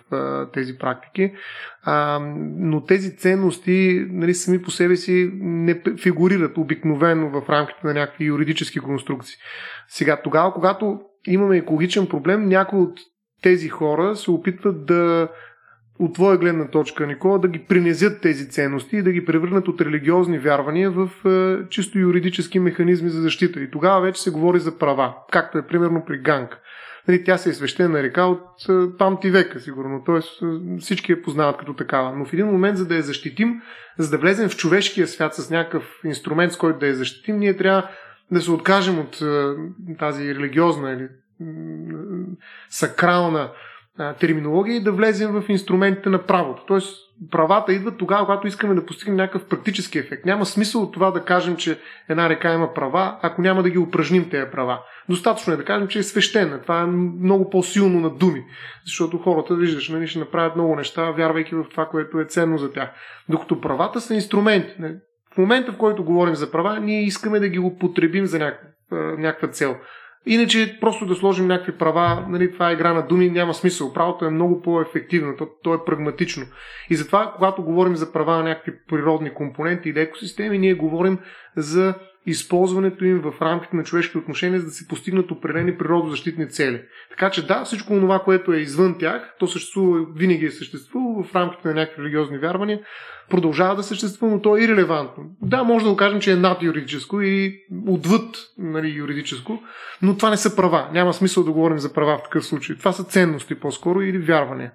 тези практики. Но тези ценности нали, сами по себе си не фигурират обикновено в рамките на някакви юридически конструкции. Сега, тогава, когато имаме екологичен проблем, някои от тези хора се опитват да от твоя гледна точка, Никола, да ги принезят тези ценности и да ги превърнат от религиозни вярвания в е, чисто юридически механизми за защита. И тогава вече се говори за права, както е примерно при Ганг. Нали, тя се е свещена река от памти века, сигурно. Тоест всички я познават като такава. Но в един момент, за да я защитим, за да влезем в човешкия свят с някакъв инструмент, с който да я защитим, ние трябва да се откажем от тази религиозна или сакрална терминология и да влезем в инструментите на правото. Тоест, правата идват тогава, когато искаме да постигнем някакъв практически ефект. Няма смисъл от това да кажем, че една река има права, ако няма да ги упражним тези права. Достатъчно е да кажем, че е свещена. Това е много по-силно на думи. Защото хората, виждаш, нали, ще направят много неща, вярвайки в това, което е ценно за тях. Докато правата са инструменти. В момента, в който говорим за права, ние искаме да ги употребим за някаква, някаква цел. Иначе просто да сложим някакви права, нали, това е игра на думи, няма смисъл. Правото е много по-ефективно, то, то е прагматично. И затова, когато говорим за права на някакви природни компоненти или екосистеми, ние говорим за използването им в рамките на човешки отношения, за да се постигнат определени природозащитни цели. Така че да, всичко това, което е извън тях, то съществува, винаги е съществувало в рамките на някакви религиозни вярвания, продължава да съществува, но то е ирелевантно. Да, може да го кажем, че е над юридическо и отвъд нали, юридическо, но това не са права. Няма смисъл да говорим за права в такъв случай. Това са ценности по-скоро или вярвания.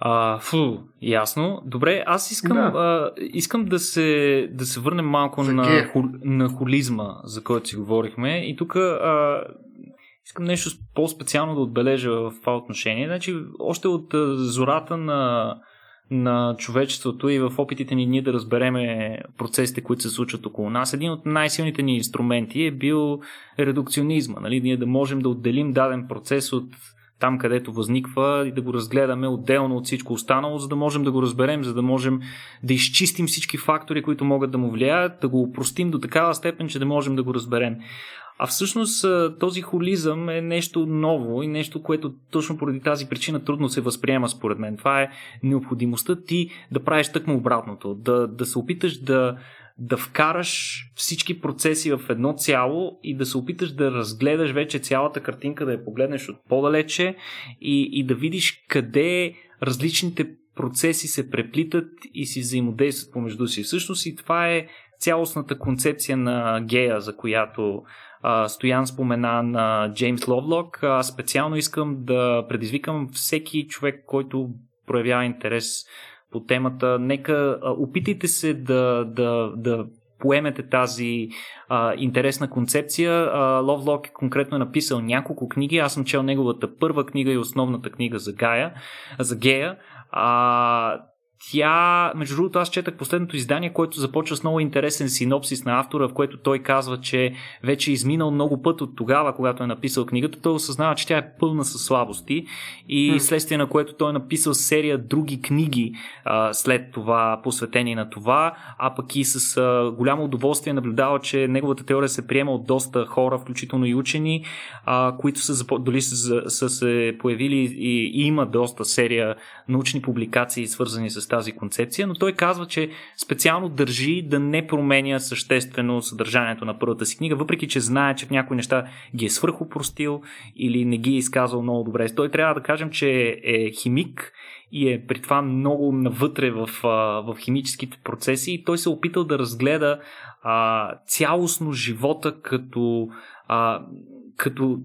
А, фу, ясно. Добре, аз искам, да. а, искам да, се, да се върнем малко на, ху, на холизма, за който си говорихме. И тук искам нещо по-специално да отбележа в това отношение. Значи, още от зората на, на човечеството и в опитите ни ние да разбереме процесите, които се случват около нас, един от най-силните ни инструменти е бил редукционизма. Нали? Ние да можем да отделим даден процес от там, където възниква и да го разгледаме отделно от всичко останало, за да можем да го разберем, за да можем да изчистим всички фактори, които могат да му влияят, да го упростим до такава степен, че да можем да го разберем. А всъщност този холизъм е нещо ново и нещо, което точно поради тази причина трудно се възприема според мен. Това е необходимостта ти да правиш тъкмо обратното, да, да се опиташ да, да вкараш всички процеси в едно цяло и да се опиташ да разгледаш вече цялата картинка, да я погледнеш от по-далече и, и да видиш къде различните процеси се преплитат и си взаимодействат помежду си. Всъщност и това е цялостната концепция на гея, за която а, Стоян спомена на Джеймс Ловлок. Аз специално искам да предизвикам всеки човек, който проявява интерес по темата. Нека опитайте се да, да, да поемете тази а, интересна концепция. Ловлок конкретно е написал няколко книги. Аз съм чел неговата първа книга и основната книга за Гая, за Гея. А, тя, между другото, аз четах последното издание, което започва с много интересен синопсис на автора, в което той казва, че вече е изминал много път от тогава, когато е написал книгата. Той осъзнава, че тя е пълна със слабости и следствие на което той е написал серия други книги а, след това, посветени на това, а пък и с а, голямо удоволствие наблюдава, че неговата теория се приема от доста хора, включително и учени, а, които са, дали са, са се появили и, и има доста серия научни публикации, свързани с тази концепция, но той казва, че специално държи да не променя съществено съдържанието на първата си книга, въпреки че знае, че в някои неща ги е свърхопростил или не ги е изказал много добре. Той трябва да кажем, че е химик и е при това много навътре в, в химическите процеси и той се е опитал да разгледа а, цялостно живота като, а, като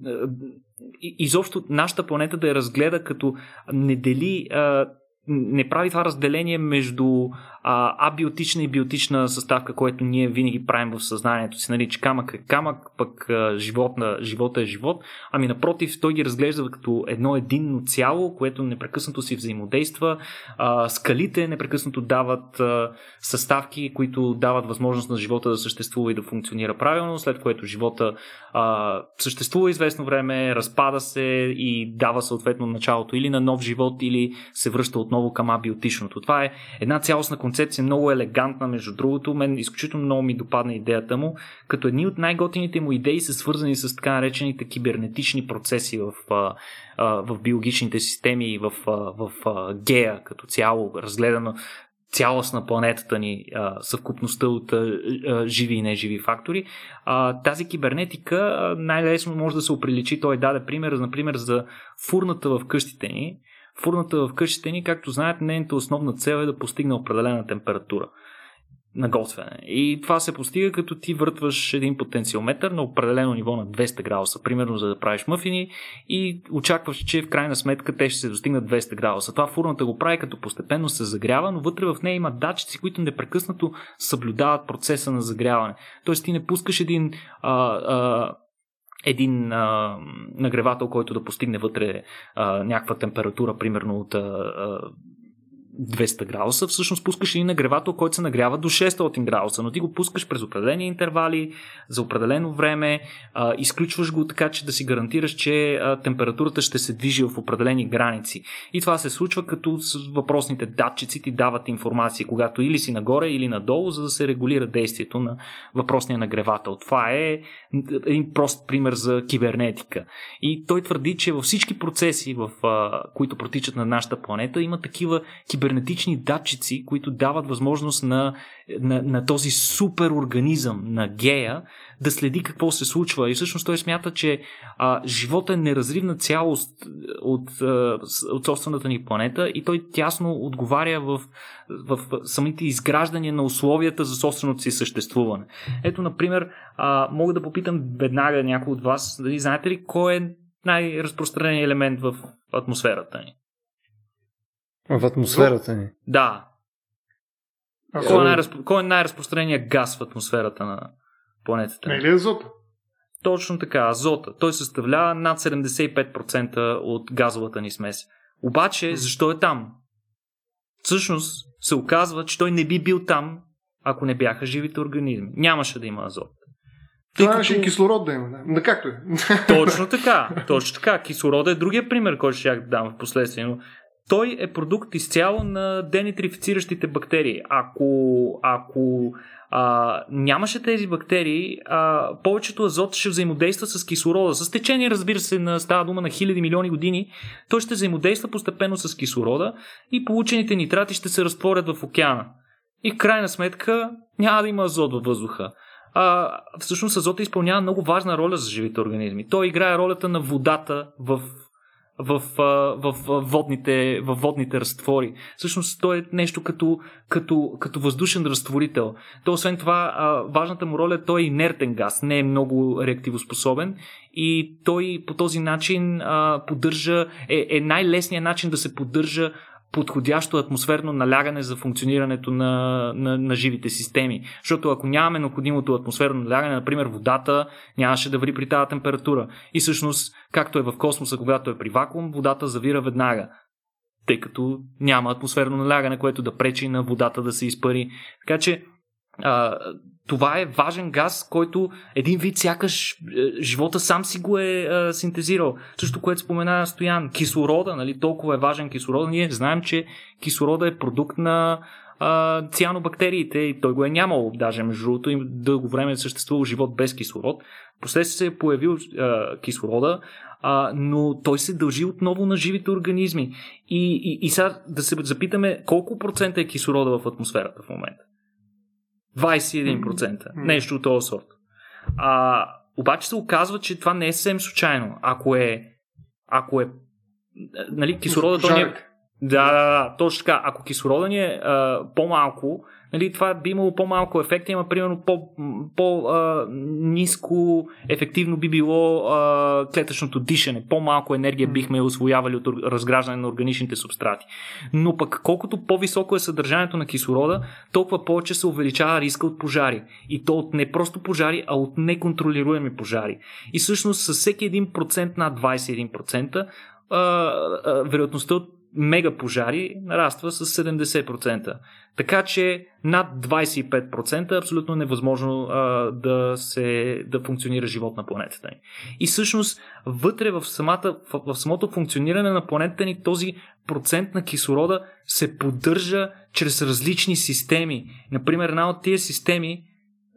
изобщо нашата планета да я разгледа като не дели а, не прави това разделение между а, абиотична и биотична съставка, което ние винаги правим в съзнанието си, нали, че камък е камък, пък а, живот на, живота е живот. Ами напротив, той ги разглежда като едно единно цяло, което непрекъснато си взаимодейства. А, скалите непрекъснато дават а, съставки, които дават възможност на живота да съществува и да функционира правилно, след което живота а, съществува известно време, разпада се и дава съответно началото или на нов живот, или се връща отново към абиотичното. Това е една цялостна концепция, много елегантна, между другото. Мен изключително много ми допадна идеята му, като едни от най-готините му идеи са свързани с така наречените кибернетични процеси в, в биологичните системи и в, в, в гея като цяло, разгледано цялост на планетата ни, съвкупността от живи и неживи фактори. тази кибернетика най-лесно може да се оприличи. Той даде пример, например, за фурната в къщите ни, Фурната в къщите ни, както знаете, нейната основна цел е да постигне определена температура. на готвене. И това се постига като ти въртваш един потенциометър на определено ниво на 200 градуса, примерно за да правиш мъфини и очакваш, че в крайна сметка те ще се достигнат 200 градуса. Това фурната го прави като постепенно се загрява, но вътре в нея има датчици, които непрекъснато съблюдават процеса на загряване. Тоест ти не пускаш един а, а, един а, нагревател, който да постигне вътре а, някаква температура, примерно от а, 200 градуса, всъщност пускаш един нагревател, който се нагрява до 600 градуса, но ти го пускаш през определени интервали, за определено време, а, изключваш го така, че да си гарантираш, че а, температурата ще се движи в определени граници. И това се случва като с въпросните датчици ти дават информация, когато или си нагоре, или надолу, за да се регулира действието на въпросния нагревател. Това е един прост пример за кибернетика. И той твърди, че във всички процеси, в, а, които протичат на нашата планета, има такива кибернетики кибернетични датчици, които дават възможност на, на, на този суперорганизъм, на гея, да следи какво се случва. И всъщност той смята, че а, живота е неразривна цялост от, а, от собствената ни планета и той тясно отговаря в, в самите изграждания на условията за собственото си съществуване. Ето, например, а, мога да попитам веднага някой от вас, дали знаете ли кой е най-разпространен елемент в атмосферата ни? В атмосферата ни. Да. Кой, е най-разпро... кой е най-разпространеният газ в атмосферата на планетата? Не ли азот? Точно така, азота. Той съставлява над 75% от газовата ни смес. Обаче, защо е там? Всъщност се оказва, че той не би бил там, ако не бяха живите организми. Нямаше да има азот. Това като... и кислород да има. Да, както е. Точно така. Точно така. Кислорода е другия пример, който ще я дам в последствие. Но той е продукт изцяло на денитрифициращите бактерии. Ако, ако а, нямаше тези бактерии, а, повечето азот ще взаимодейства с кислорода. С течение, разбира се, на, става дума на хиляди милиони години, той ще взаимодейства постепенно с кислорода и получените нитрати ще се разтворят в океана. И в крайна сметка няма да има азот във въздуха. А, всъщност азота изпълнява много важна роля за живите организми. Той играе ролята на водата в в, в, в, водните, в водните разтвори. Всъщност то е нещо като, като, като въздушен разтворител. То освен това, важната му роля, той е инертен газ, не е много реактивоспособен и той по този начин поддържа, е, е най-лесният начин да се поддържа подходящо атмосферно налягане за функционирането на, на, на живите системи. Защото ако нямаме необходимото атмосферно налягане, например водата нямаше да вари при тази температура. И всъщност, както е в космоса, когато е при вакуум, водата завира веднага тъй като няма атмосферно налягане, което да пречи на водата да се изпари. Така че а, това е важен газ, който един вид сякаш е, живота сам си го е а, е, синтезирал. Също, което спомена Стоян, кислорода, нали, толкова е важен кислорода. Ние знаем, че кислорода е продукт на а, цианобактериите и той го е нямал, даже между другото, и дълго време е съществувал живот без кислород. Последствие се е появил а, кислорода, а, но той се дължи отново на живите организми. И, и, и сега да се запитаме колко процента е кислорода в атмосферата в момента. 21%. Mm-hmm. Нещо от този сорт. А, обаче се оказва, че това не е съвсем случайно. Ако е. Ако е. Нали, кислорода то не е. Да, да, да, точно така. Ако кислорода ни е а, по-малко, нали, това би имало по-малко ефект, има примерно по, по-низко ефективно би било а, клетъчното дишане, по-малко енергия бихме освоявали от разграждане на органичните субстрати. Но пък колкото по-високо е съдържанието на кислорода, толкова повече се увеличава риска от пожари. И то от не просто пожари, а от неконтролируеми пожари. И всъщност с всеки 1% над 21%, а, а, вероятността от мега пожари нараства с 70%. Така че над 25% е абсолютно невъзможно а, да, се, да функционира живот на планетата ни. И всъщност вътре в, самата, в, в самото функциониране на планетата ни този процент на кислорода се поддържа чрез различни системи. Например, една от тия системи,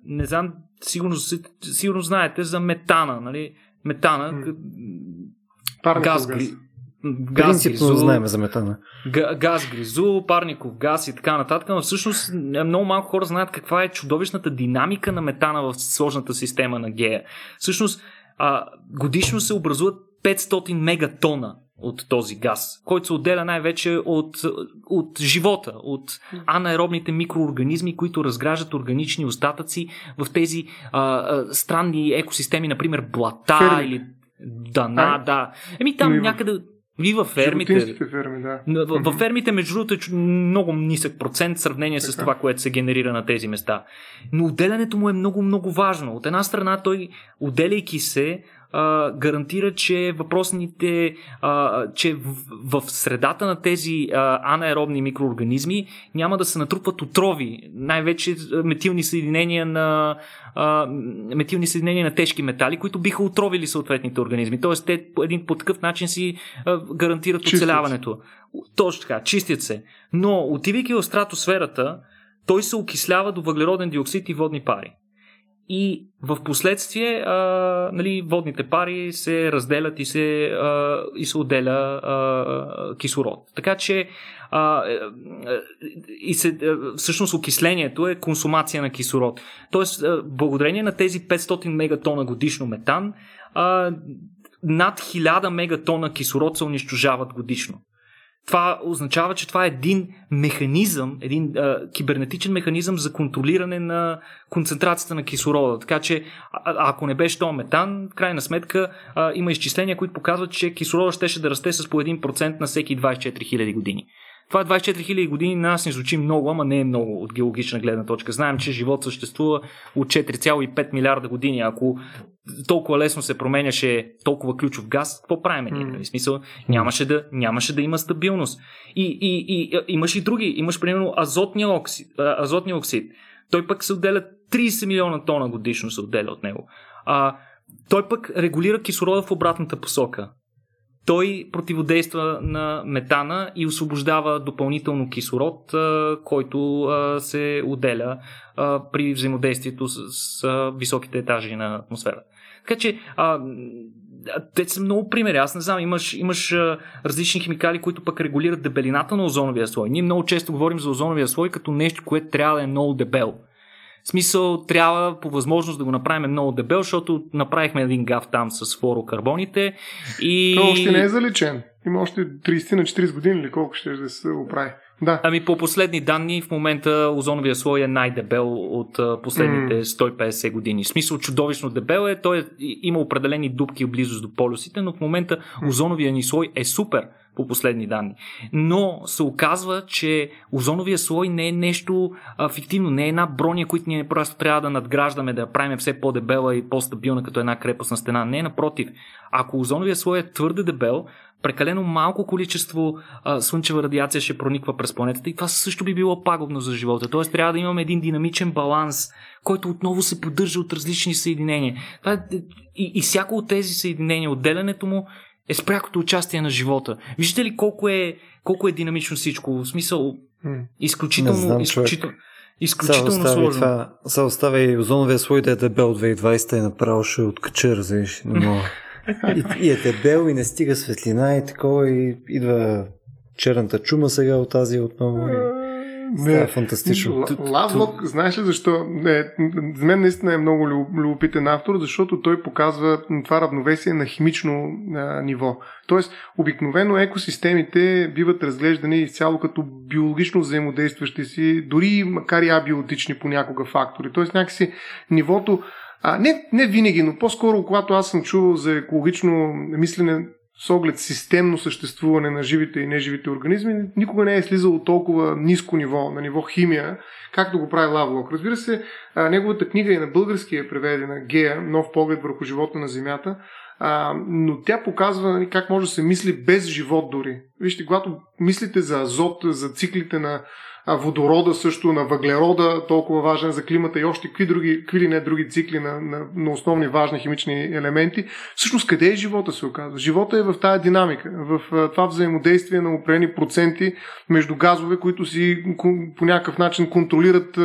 не знам, сигурно, сигурно знаете за метана, нали? Метана, Парников газ, газ газ Принципно гризу, знаем за метана. Газ гризу, парников газ и така нататък, но всъщност е, много малко хора знаят каква е чудовищната динамика на метана в сложната система на Гея. Всъщност а, годишно се образуват 500 мегатона от този газ, който се отделя най-вече от, от живота, от анаеробните микроорганизми, които разграждат органични остатъци в тези а, а, странни екосистеми, например блата Ферми. или дана, а? да. Еми там някъде и във фермите. ферми, да. В, в фермите, между другото, е много нисък процент в сравнение така. с това, което се генерира на тези места. Но отделянето му е много, много важно. От една страна, той, отделяйки се, а, гарантира, че въпросните, а, че в, в средата на тези а, анаеробни микроорганизми няма да се натрупват отрови, най-вече метилни съединения на а, метилни съединения на тежки метали, които биха отровили съответните организми. Тоест, те по един по такъв начин си а, гарантират чистят оцеляването. Точно така, чистят се. Но отивайки в стратосферата, той се окислява до въглероден диоксид и водни пари и в последствие а, нали, водните пари се разделят и се, а, и се отделя а, кислород. Така че а, и се, всъщност окислението е консумация на кислород. Тоест, благодарение на тези 500 мегатона годишно метан, а, над 1000 мегатона кислород се унищожават годишно това означава, че това е един механизъм, един а, кибернетичен механизъм за контролиране на концентрацията на кислорода. Така че, а, ако не беше то метан, в крайна сметка а, има изчисления, които показват, че кислорода щеше да расте с по 1% на всеки 24 000 години. Това 24 000 години на нас не звучи много, ама не е много от геологична гледна точка. Знаем, че живот съществува от 4,5 милиарда години. Ако толкова лесно се променяше толкова ключов газ, какво правим ние? Mm. В смисъл, нямаше да, нямаше да има стабилност. И, и, и, и имаш и други. Имаш, примерно, азотния оксид, азотния оксид. Той пък се отделя 30 милиона тона годишно се отделя от него. А, той пък регулира кислорода в обратната посока той противодейства на метана и освобождава допълнително кислород, който се отделя при взаимодействието с, високите етажи на атмосферата. Така че те са много примери. Аз не знам, имаш, имаш различни химикали, които пък регулират дебелината на озоновия слой. Ние много често говорим за озоновия слой като нещо, което трябва да е много дебел. В смисъл, трябва по възможност да го направим много дебел, защото направихме един гав там с флорокарбоните и... Той още не е заличен. Има още 30 на 40 години или колко ще да се оправи. Да. Ами по последни данни в момента озоновия слой е най-дебел от последните 150 години. В смисъл чудовищно дебел е, той е, има определени дупки в близост до полюсите, но в момента озоновия ни слой е супер по последни данни. Но се оказва, че озоновия слой не е нещо фиктивно, не е една броня, която ние просто трябва да надграждаме, да я правим все по-дебела и по-стабилна като една крепостна стена. Не, напротив. Ако озоновия слой е твърде дебел, прекалено малко количество а, слънчева радиация ще прониква през планетата и това също би било пагубно за живота. Тоест трябва да имаме един динамичен баланс, който отново се поддържа от различни съединения. Това е, и, и всяко от тези съединения, отделянето му е с прякото участие на живота. Виждате ли колко е, колко е динамично всичко? В смисъл, изключително, знам, изключително, изключително сега сложно. Това, сега оставя и озоновия слой да е дебел 2020 и направо ще откача, разбираш. Но... и, и е дебел и не стига светлина и такова и идва черната чума сега от тази отново. И... Не, е фантастично. Лавлок, знаеш ли защо? Не, за мен наистина е много любопитен автор, защото той показва това равновесие на химично а, ниво. Тоест, обикновено екосистемите биват разглеждани изцяло като биологично взаимодействащи си, дори макар и абиотични понякога фактори. Тоест, някакси нивото а, не, не винаги, но по-скоро, когато аз съм чувал за екологично мислене, с оглед системно съществуване на живите и неживите организми, никога не е слизало толкова ниско ниво, на ниво химия, както го прави Лавлок. Разбира се, неговата книга и на български е преведена Гея, нов поглед върху живота на Земята, но тя показва нали, как може да се мисли без живот дори. Вижте, когато мислите за азот, за циклите на водорода също, на въглерода, толкова важен за климата и още какви, други, какви ли не други цикли на, на, на основни важни химични елементи. Всъщност къде е живота се оказва? Живота е в тази динамика, в това взаимодействие на определени проценти между газове, които си по някакъв начин контролират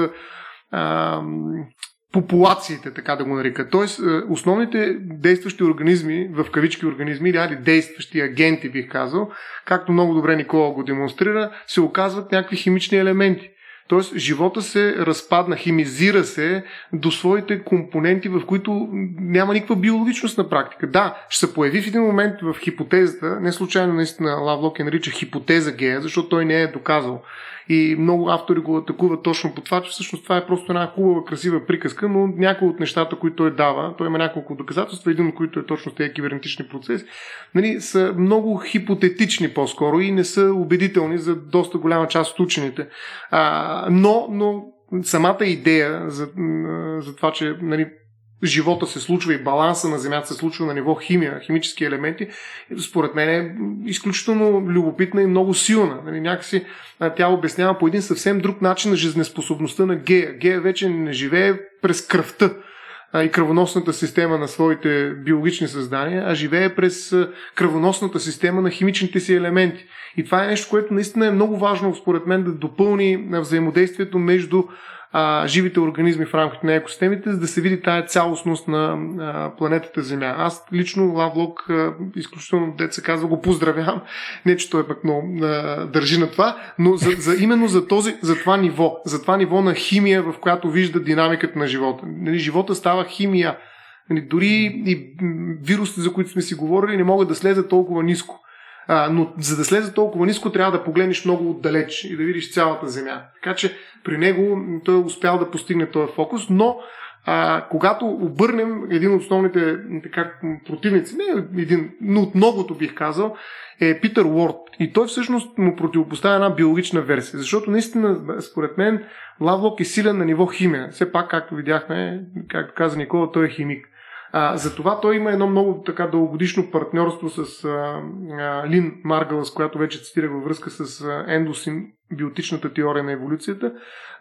популациите, така да го нарека. Тоест, е, основните действащи организми, в кавички организми, или действащи агенти, бих казал, както много добре Никола го демонстрира, се оказват някакви химични елементи. Тоест, живота се разпадна, химизира се до своите компоненти, в които няма никаква биологичност на практика. Да, ще се появи в един момент в хипотезата, не случайно наистина Лавлок е нарича хипотеза гея, защото той не е доказал и много автори го атакуват точно по това, че всъщност това е просто една хубава, красива приказка, но някои от нещата, които той дава, той има няколко доказателства, един от които е точно тези кибернетични процеси, нали, са много хипотетични по-скоро и не са убедителни за доста голяма част от учените. А, но, но самата идея за, за това, че нали, живота се случва и баланса на Земята се случва на ниво химия, химически елементи, според мен е изключително любопитна и много силна. Нали, някакси тя обяснява по един съвсем друг начин на жизнеспособността на гея. Гея вече не живее през кръвта и кръвоносната система на своите биологични създания, а живее през кръвоносната система на химичните си елементи. И това е нещо, което наистина е много важно, според мен, да допълни взаимодействието между а, живите организми в рамките на екосистемите, за да се види тая цялостност на а, планетата Земя. Аз лично Лавлок, а, изключително, деца казва, го поздравявам. Не, че той пък много а, държи на това, но за, за, именно за, този, за това ниво, за това ниво на химия, в която вижда динамиката на живота. Нали, живота става химия. Нали, дори и вирусите, за които сме си говорили, не могат да слезат толкова ниско. А, но за да слезе толкова ниско, трябва да погледнеш много отдалеч и да видиш цялата Земя. Така че при него той е успял да постигне този фокус, но а, когато обърнем един от основните така, противници, не един, но от многото бих казал, е Питър Уорд. И той всъщност му противопоставя една биологична версия. Защото наистина, според мен, Лавлок е силен на ниво химия. Все пак, както видяхме, както каза Никола, той е химик. А, затова той има едно много така дългогодишно партньорство с а, а, Лин Маргала, с която вече цитирах във връзка с а, ендосим, биотичната теория на еволюцията.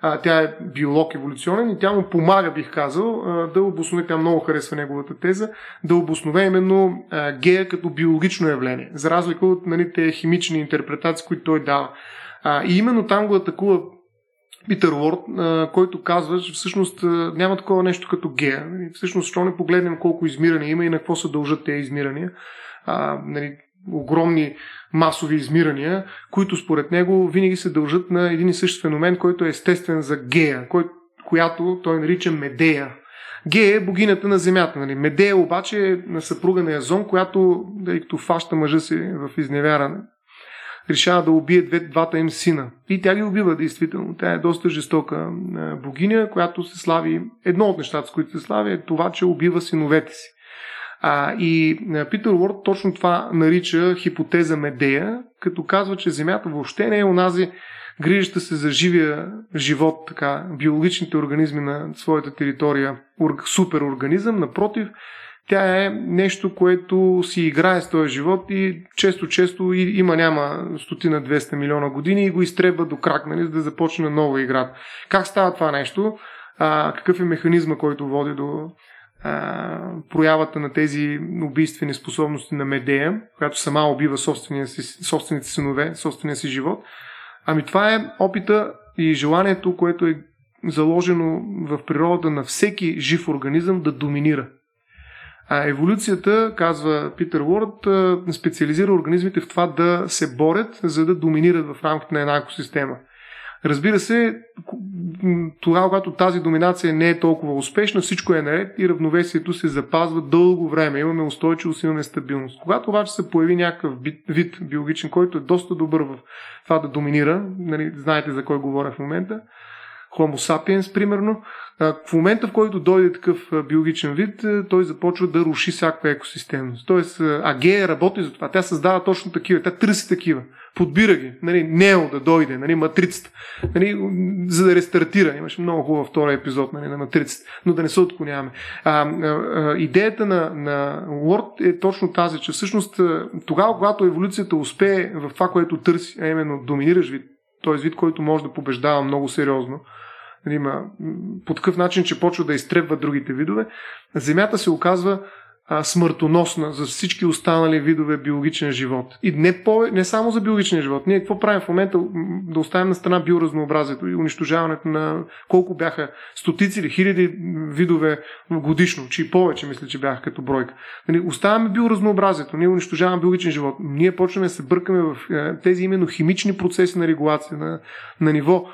А, тя е биолог еволюционен и тя му помага, бих казал, а, да обоснове, тя много харесва неговата теза, да обоснове именно а, гея като биологично явление, за разлика от нали, те химични интерпретации, които той дава. А, и именно там го атакува Питър Уорд, който казва, че всъщност няма такова нещо като гея. Всъщност, защо не погледнем колко измирания има и на какво се дължат тези измирания. А, нали, огромни масови измирания, които според него винаги се дължат на един и същ феномен, който е естествен за гея, кой, която той нарича Медея. Гея е богинята на земята. Нали? Медея обаче е на съпруга на Язон, която, тъй като фаща мъжа си в изневяране, решава да убие две, двата им сина. И тя ги убива, действително. Тя е доста жестока богиня, която се слави. Едно от нещата, с които се слави, е това, че убива синовете си. А, и Питър Уорд точно това нарича хипотеза Медея, като казва, че Земята въобще не е онази грижаща се за живия живот, така, биологичните организми на своята територия, суперорганизъм, напротив, тя е нещо, което си играе с този живот и често-често има няма стотина 200 милиона години и го изтребва до крак, нали, за да започне нова игра. Как става това нещо? А, какъв е механизма, който води до а, проявата на тези убийствени способности на Медея, която сама убива си, собствените синове, собствения си живот? Ами това е опита и желанието, което е заложено в природата на всеки жив организъм да доминира. А еволюцията, казва Питър Уорд, специализира организмите в това да се борят, за да доминират в рамките на една екосистема. Разбира се, тогава, когато тази доминация не е толкова успешна, всичко е наред и равновесието се запазва дълго време. Имаме устойчивост, имаме стабилност. Когато обаче се появи някакъв вид биологичен, който е доста добър в това да доминира, нали, знаете за кой говоря в момента, Homo sapiens, примерно, в момента, в който дойде такъв биологичен вид, той започва да руши всякаква екосистемност. Тоест, Агея работи за това. Тя създава точно такива. Тя търси такива. Подбира ги. Нали, Нео да дойде, нали, матрицата. Нали, за да рестартира. Имаше много хубав втори епизод нали, на матрицата. Но да не се отклоняваме. А, а, идеята на, на Уорд е точно тази, че всъщност тогава, когато еволюцията успее в това, което търси, а именно доминираш вид, т.е. вид, който може да побеждава много сериозно, Нали, има, по такъв начин, че почва да изтребва другите видове, Земята се оказва смъртоносна за всички останали видове биологичен живот. И не, по, не само за биологичен живот. Ние какво правим в момента? Да оставим на страна биоразнообразието и унищожаването на колко бяха стотици или хиляди видове годишно, че и повече мисля, че бяха като бройка. Нали, оставяме биоразнообразието, ние унищожаваме биологичен живот. Ние почваме да се бъркаме в е, тези именно химични процеси на регулация на, на ниво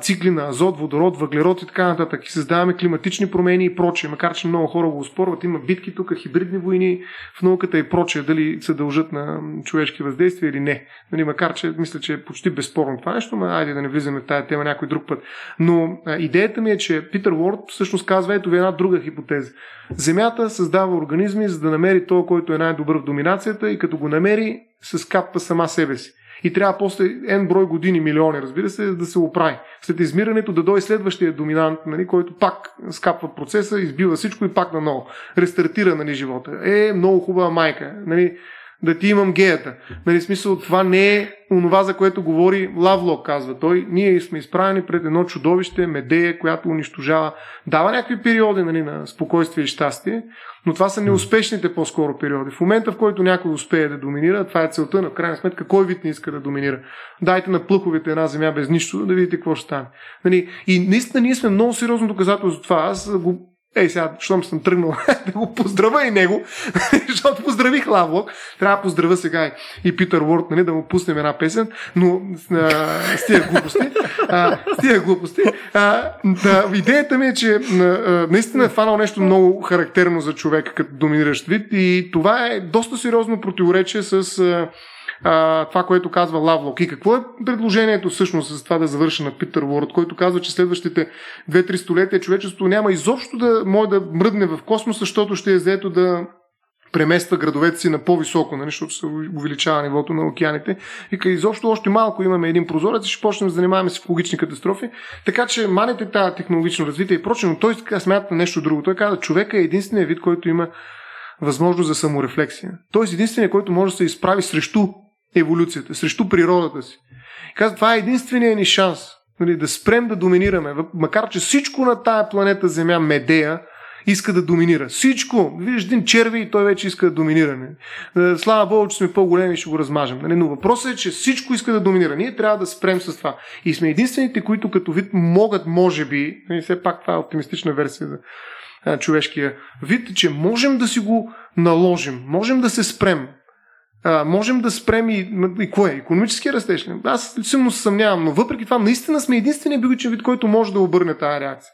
цикли на азот, водород, въглерод и така нататък. И създаваме климатични промени и прочее. Макар, че много хора го успорват, има битки тук, хибридни войни в науката и прочее, дали се дължат на човешки въздействия или не. Нали, макар, че мисля, че е почти безспорно това нещо, но айде да не влизаме в тази тема някой друг път. Но а, идеята ми е, че Питър Уорд всъщност казва, ето ви една друга хипотеза. Земята създава организми, за да намери то, който е най-добър в доминацията и като го намери, се скапва сама себе си и трябва после N брой години, милиони, разбира се, да се оправи. След измирането да дойде следващия доминант, нали, който пак скапва процеса, избива всичко и пак наново. Рестартира нали, живота. Е, много хубава майка. Нали, да ти имам геята. Нали, смисъл, това не е онова, за което говори Лавлок, казва той. Ние сме изправени пред едно чудовище, медея, която унищожава. Дава някакви периоди нали, на спокойствие и щастие, но това са неуспешните по-скоро периоди. В момента, в който някой успее да доминира, това е целта, на крайна сметка, кой вид не иска да доминира. Дайте на плъховете една земя без нищо, да видите какво ще стане. Нали? И наистина ние сме много сериозно доказателство за това. Аз го Ей, сега, щом съм тръгнал да го поздравя и него, защото поздравих Лавлок, трябва да поздравя сега и Питър Уорд, нали, да му пуснем една песен, но а, с тия глупости, а, с тия глупости. А, да, идеята ми е, че а, наистина е фанал нещо много характерно за човека като доминиращ вид и това е доста сериозно противоречие с а, а, това, което казва Лавлок. И какво е предложението всъщност за това да завърша на Питър Уорд, който казва, че следващите 2-3 столетия човечеството няма изобщо да може да мръдне в космоса, защото ще е заето да премества градовете си на по-високо, нали, защото се увеличава нивото на океаните. И изобщо още малко имаме един прозорец и ще почнем да занимаваме с екологични катастрофи. Така че маните тази технологично развитие и прочее, но той смята нещо друго. Той каза, човека е единственият вид, който има възможност за саморефлексия. Тоест единственият, който може да се изправи срещу еволюцията, срещу природата си. Казва, това е единствения ни шанс нали, да спрем да доминираме. Макар, че всичко на тая планета Земя, Медея, иска да доминира. Всичко. Виждаш един черви и той вече иска да доминира. Не? Е, слава Богу, че сме по-големи и ще го размажем. Нали? Но въпросът е, че всичко иска да доминира. Ние трябва да спрем с това. И сме единствените, които като вид могат, може би, нали, все пак това е оптимистична версия за човешкия вид, че можем да си го наложим, можем да се спрем а, можем да спрем и, и кое? Економически растеж. Аз силно се съмнявам, но въпреки това наистина сме единствения биологичен вид, който може да обърне тази реакция.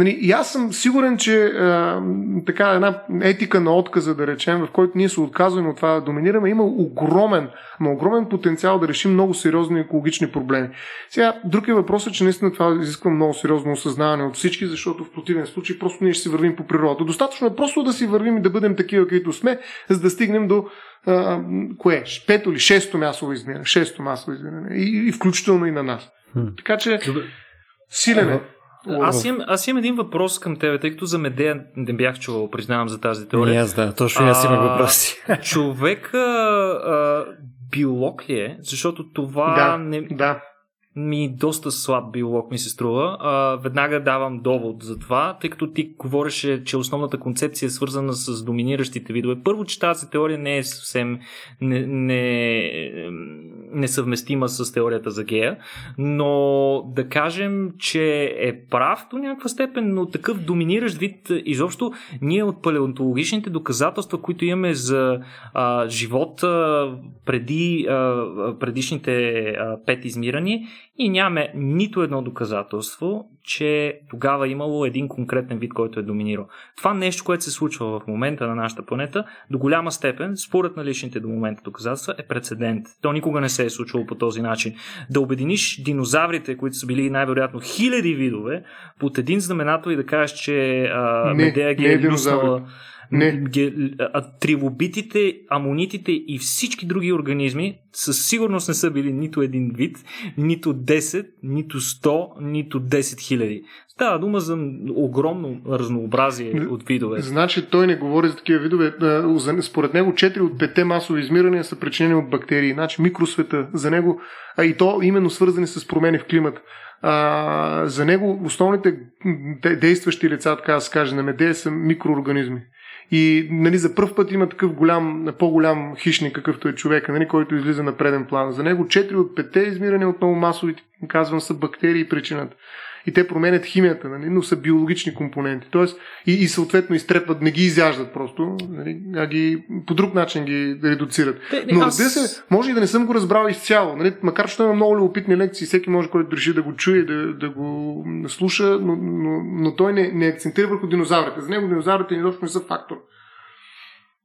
Нали, и аз съм сигурен, че а, така една етика на отказа, да речем, в който ние се отказваме от това да доминираме, има огромен, но огромен потенциал да решим много сериозни екологични проблеми. Сега, друг е въпросът, че наистина това изисква много сериозно осъзнаване от всички, защото в противен случай просто ние ще си вървим по природата. Достатъчно е просто да си вървим и да бъдем такива, каквито сме, за да стигнем до а, кое? Пето или шесто масово измиране. Шесто масово измиране. И, и включително и на нас. Така че, силен е. Аз имам, аз имам един въпрос към теб, тъй като за Медея не бях чувал, признавам за тази теория. И аз да, точно аз имам въпроси. Човек а, биолог ли е? Защото това да, не... Да ми доста слаб биолог ми се струва. А, веднага давам довод за това, тъй като ти говореше, че основната концепция е свързана с доминиращите видове. Първо, че тази теория не е съвсем не, не, несъвместима с теорията за гея, но да кажем, че е прав до някаква степен, но такъв доминиращ вид изобщо ние от палеонтологичните доказателства, които имаме за а, живота преди а, предишните а, пет измирани, и нямаме нито едно доказателство, че тогава имало един конкретен вид, който е доминирал. Това нещо, което се случва в момента на нашата планета, до голяма степен, според наличните до момента доказателства, е прецедент. То никога не се е случвало по този начин. Да обединиш динозаврите, които са били най-вероятно хиляди видове, под един знаменател и да кажеш, че а, не, Медея ги е, е не. Трилобитите, амонитите и всички други организми със сигурност не са били нито един вид, нито 10, нито 100, нито 10 хиляди. Става дума за огромно разнообразие от видове. Значи той не говори за такива видове. Според него 4 от 5 масови измирания са причинени от бактерии. Значи микросвета за него, а и то именно свързани с промени в климата. А, за него основните действащи лица, така да се каже, на медея са микроорганизми. И нали, за първ път има такъв голям, по-голям хищник, какъвто е човека, нали, който излиза на преден план. За него 4 от 5 измиране отново масови, казвам, са бактерии причината. И те променят химията, нали, но са биологични компоненти. Тоест, и, и съответно изтрепват, не ги изяждат просто, нали, а ги по друг начин ги редуцират. Но аз... се, може и да не съм го разбрал изцяло, нали, макар че има много любопитни лекции, всеки може, който реши да го чуе, да, да го слуша, но, но, но той не, не акцентира върху динозаврите. За него динозаврите изобщо не са фактор.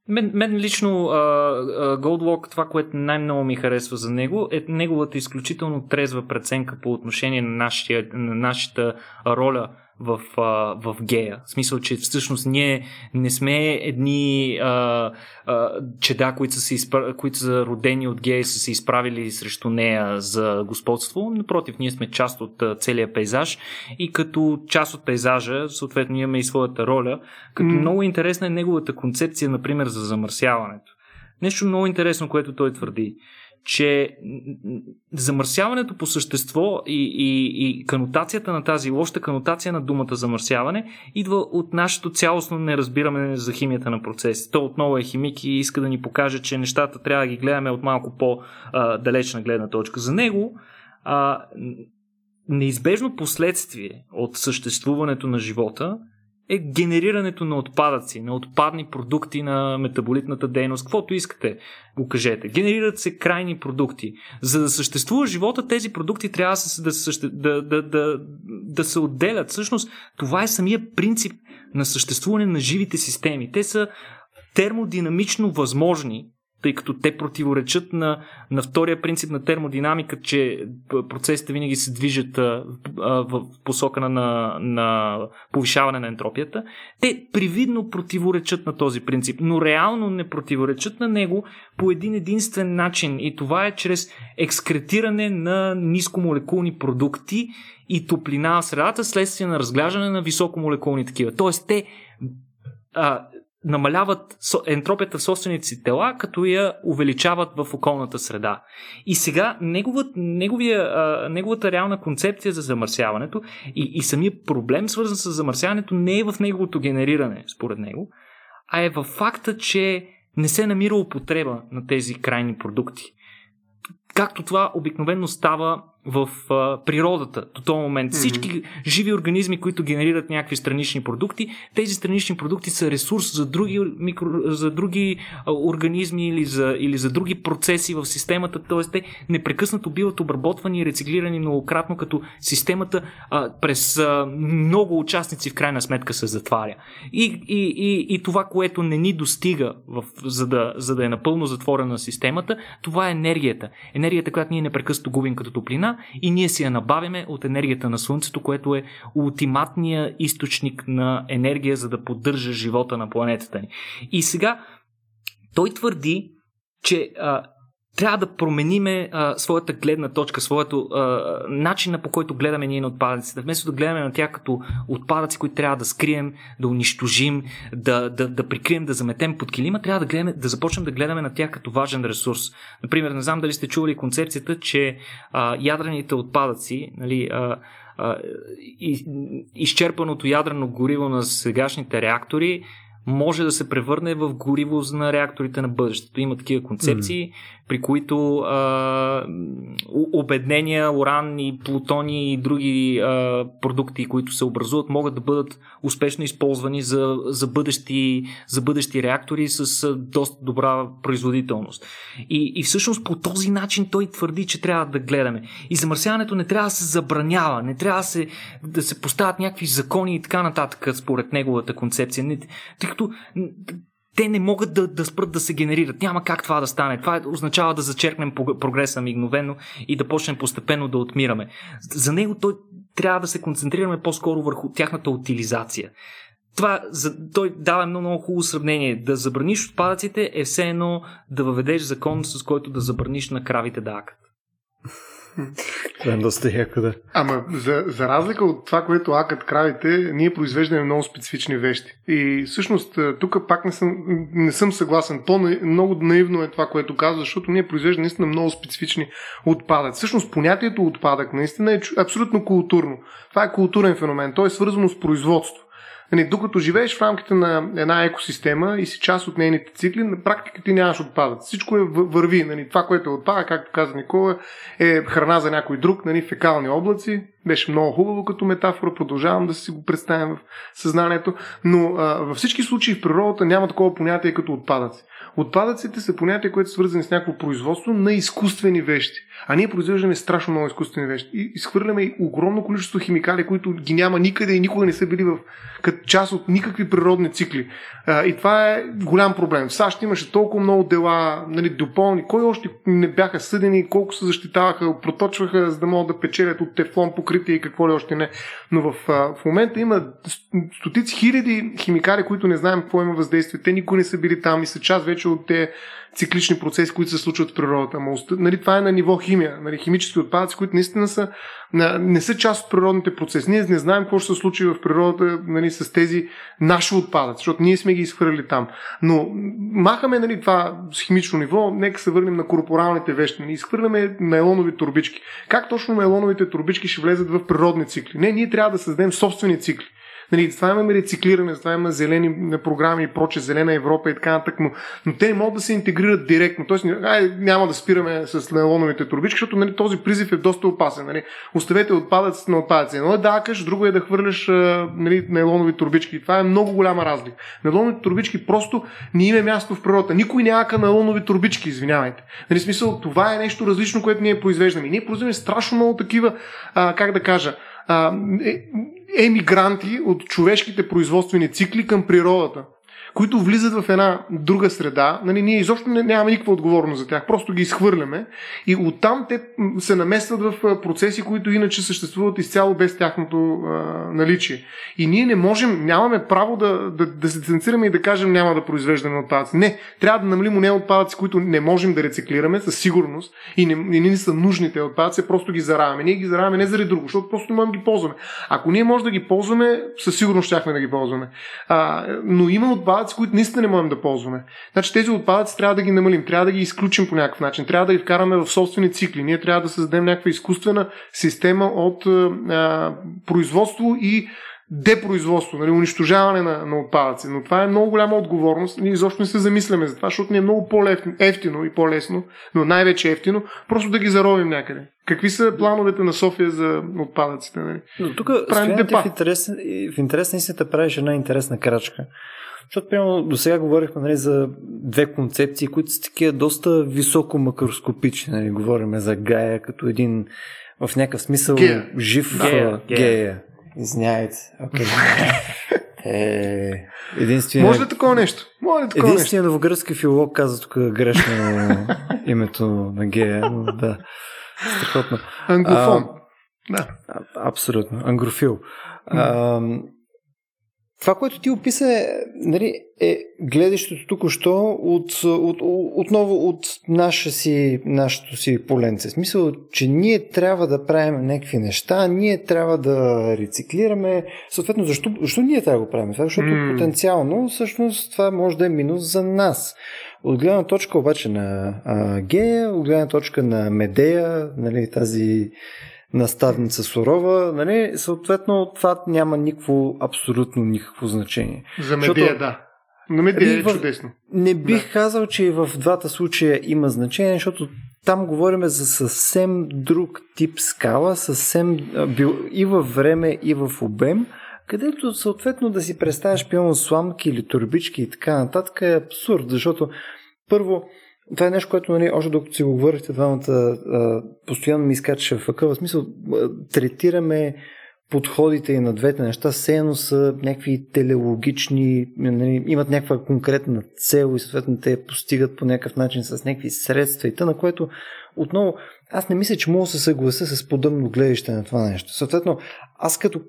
Мен, мен лично uh, Goldwalk, това, което най-много ми харесва за него, е неговата изключително трезва преценка по отношение на, нашия, на нашата роля в, а, в гея. В смисъл, че всъщност ние не сме едни а, а, чеда, които са, се изпра... които са родени от гея и са се изправили срещу нея за господство. Напротив, ние сме част от а, целия пейзаж и като част от пейзажа, съответно, имаме и своята роля. Като mm. много интересна е неговата концепция, например, за замърсяването. Нещо много интересно, което той твърди че замърсяването по същество и, и, и канотацията на тази лоша канотация на думата замърсяване идва от нашето цялостно неразбиране за химията на процеси. То отново е химик и иска да ни покаже, че нещата трябва да ги гледаме от малко по-далечна гледна точка. За него а, неизбежно последствие от съществуването на живота е генерирането на отпадъци, на отпадни продукти на метаболитната дейност, каквото искате, го кажете. Генерират се крайни продукти. За да съществува живота, тези продукти трябва да, да, да, да, да се отделят. Всъщност, това е самия принцип на съществуване на живите системи. Те са термодинамично възможни тъй като те противоречат на, на втория принцип на термодинамика, че процесите винаги се движат а, в посока на, на, на повишаване на ентропията. Те привидно противоречат на този принцип, но реално не противоречат на него по един единствен начин и това е чрез екскретиране на нискомолекулни продукти и топлина в средата следствие на разглаждане на високомолекулни такива. Тоест те а, намаляват ентропията в собствените си тела, като я увеличават в околната среда. И сега неговът, неговия, неговата реална концепция за замърсяването и, и самия проблем, свързан с замърсяването, не е в неговото генериране, според него, а е в факта, че не се намира употреба на тези крайни продукти. Както това обикновено става в а, природата до този момент. Mm-hmm. Всички живи организми, които генерират някакви странични продукти, тези странични продукти са ресурс за други, микро, за други а, организми или за, или за други процеси в системата, т.е. те непрекъснато биват обработвани и рециклирани многократно, като системата а, през а, много участници в крайна сметка се затваря. И, и, и, и това, което не ни достига, в, за, да, за да е напълно затворена системата, това е енергията. Енергията, която ние непрекъснато губим като топлина, и ние си я набавяме от енергията на Слънцето, което е ултиматния източник на енергия, за да поддържа живота на планетата ни. И сега той твърди, че а, трябва да промениме а, своята гледна точка, своето а, начина по който гледаме ние на отпадъците. Вместо да гледаме на тях като отпадъци, които трябва да скрием, да унищожим, да, да, да прикрием, да заметем под килима, трябва да, гледаме, да започнем да гледаме на тях като важен ресурс. Например, не знам дали сте чували концепцията, че а, ядрените отпадъци, нали, а, а, и, изчерпаното ядрено гориво на сегашните реактори може да се превърне в гориво на реакторите на бъдещето. Има такива концепции, mm при които а, обеднения, уран и плутони и други а, продукти, които се образуват, могат да бъдат успешно използвани за, за, бъдещи, за бъдещи реактори с доста добра производителност. И, и всъщност по този начин той твърди, че трябва да гледаме. И замърсяването не трябва да се забранява, не трябва да се, да се поставят някакви закони и така нататък, според неговата концепция. Не, като те не могат да, да спрат да се генерират. Няма как това да стане. Това означава да зачеркнем прогреса мигновено и да почнем постепенно да отмираме. За него той трябва да се концентрираме по-скоро върху тяхната утилизация. Това, за, той дава много, много хубаво сравнение. Да забраниш отпадъците е все едно да въведеш закон, с който да забраниш на кравите да акат. Това е доста яко, да. Ама за, за разлика от това, което акат кравите, ние произвеждаме много специфични вещи. И всъщност тук пак не съм, не съм съгласен. По-много наивно е това, което казва, защото ние произвеждаме наистина много специфични отпадъци. Всъщност понятието отпадък наистина е абсолютно културно. Това е културен феномен. То е свързано с производство. Нали, докато живееш в рамките на една екосистема и си част от нейните цикли, на практика ти нямаш отпадъци. Всичко е върви. Нали, това, което е отпада, както каза Никола, е храна за някой друг, нали, фекални облаци. Беше много хубаво като метафора, продължавам да си го представям в съзнанието, но а, във всички случаи в природата няма такова понятие като отпадъци. Отпадъците са понятия, които са свързани с някакво производство на изкуствени вещи. А ние произвеждаме страшно много изкуствени вещи. И изхвърляме огромно количество химикали, които ги няма никъде и никога не са били в, като част от никакви природни цикли. И това е голям проблем. В САЩ имаше толкова много дела, нали, допълни. Кой още не бяха съдени, колко се защитаваха, проточваха, за да могат да печелят от тефлон покритие и какво ли още не. Но в, в момента има стотици хиляди химикали, които не знаем какво има въздействие. Те никога не са били там и са част вече от те циклични процеси, които се случват в природата. нали, това е на ниво химия, нали, химически отпадъци, които наистина са, не са част от природните процеси. Ние не знаем какво ще се случи в природата нали, с тези наши отпадъци, защото ние сме ги изхвърли там. Но махаме нали, това с химично ниво, нека се върнем на корпоралните вещи. Нали, изхвърляме найлонови турбички. Как точно найлоновите турбички ще влезат в природни цикли? Не, ние трябва да създадем собствени цикли. Нали, това имаме рециклиране, това имаме зелени програми и проче, зелена Европа и така нататък, но, но те не могат да се интегрират директно. Тоест, ай, няма да спираме с нейлоновите турбички, защото нали, този призив е доста опасен. Нали. Оставете отпадъците на отпадъци. Едно е да акаш, друго е да хвърляш нали, нейлонови турбички. Това е много голяма разлика. Нейлоновите турбички просто не има място в природата. Никой ака нейлонови турбички, извинявайте. Нали, смисъл, това е нещо различно, което ние произвеждаме. И ние произвеждаме страшно много такива, а, как да кажа, а, е, емигранти от човешките производствени цикли към природата които влизат в една друга среда, нали, ние изобщо не, нямаме никаква отговорност за тях, просто ги изхвърляме и оттам те се наместват в процеси, които иначе съществуват изцяло без тяхното а, наличие. И ние не можем, нямаме право да, да, да се дистанцираме и да кажем няма да произвеждаме отпадъци. Не, трябва да намалим не отпадъци, които не можем да рециклираме със сигурност и не, и не са нужните отпадъци, просто ги заравяме. Ние ги заравяме не заради друго, защото просто не можем да ги ползваме. Ако ние можем да ги ползваме, със сигурност щяхме да ги ползваме. А, но има отпадъци, отпадъци, които наистина не можем да ползваме. Значи тези отпадъци трябва да ги намалим, трябва да ги изключим по някакъв начин, трябва да ги вкараме в собствени цикли. Ние трябва да създадем някаква изкуствена система от а, производство и депроизводство, нали, унищожаване на, на отпадъци. Но това е много голяма отговорност. Ние изобщо не се замисляме за това, защото ни е много по-ефтино и по-лесно, но най-вече ефтино, просто да ги заровим някъде. Какви са плановете на София за отпадъците? Нали? Но тук в интерес, в интерес на истината правиш една интересна крачка. Защото, примерно, до сега говорихме нали, за две концепции, които са такива доста високо макроскопични. Нали. Говорим за Гая като един в някакъв смисъл гея. жив гея. гея. Извинявайте. Okay. Е, единствено... Може ли такова нещо? Може ли такова Единственият новогръцки филолог каза тук грешно името на гея, но да. Страхотно. Англофон. А, да. Абсолютно. Ангрофил. А, това, което ти описа е, нали, е гледащото тук-що от, от, от, отново от наша си, нашото си поленце. Смисъл, че ние трябва да правим някакви неща, ние трябва да рециклираме. Съответно, защо, защо ние трябва да го правим? Това, защото mm. потенциално всъщност това може да е минус за нас. От гледна точка обаче на а, Гея, от гледна точка на Медея, нали, тази наставница сурова, нали, съответно това няма никакво, абсолютно никакво значение. За медия, Защото, да. На медия е в... чудесно. Не бих да. казал, че и в двата случая има значение, защото там говорим за съвсем друг тип скала, съвсем и във време, и в обем, където съответно да си представяш пилно сламки или турбички и така нататък е абсурд, защото първо това е нещо, което, нали, още докато си го говорихте двамата, постоянно ми изкачаше в акъл. В смисъл, третираме подходите и на двете неща, все едно са някакви телеологични, нали, имат някаква конкретна цел и съответно те постигат по някакъв начин с някакви средства и на което отново аз не мисля, че мога да се съглася с подобно гледаще на това нещо. Съответно, аз като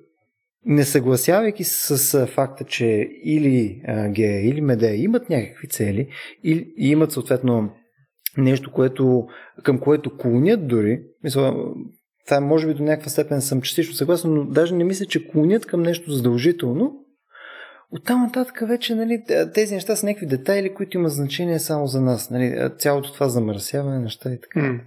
не съгласявайки с факта, че или гея, или медея имат някакви цели и имат съответно нещо, което, към което клонят дори, мисля, това може би до някаква степен съм частично съгласен, но даже не мисля, че клонят към нещо задължително. Оттам нататък вече нали, тези неща са някакви детайли, които имат значение само за нас. Нали, цялото това замърсяване, неща и така. Mm.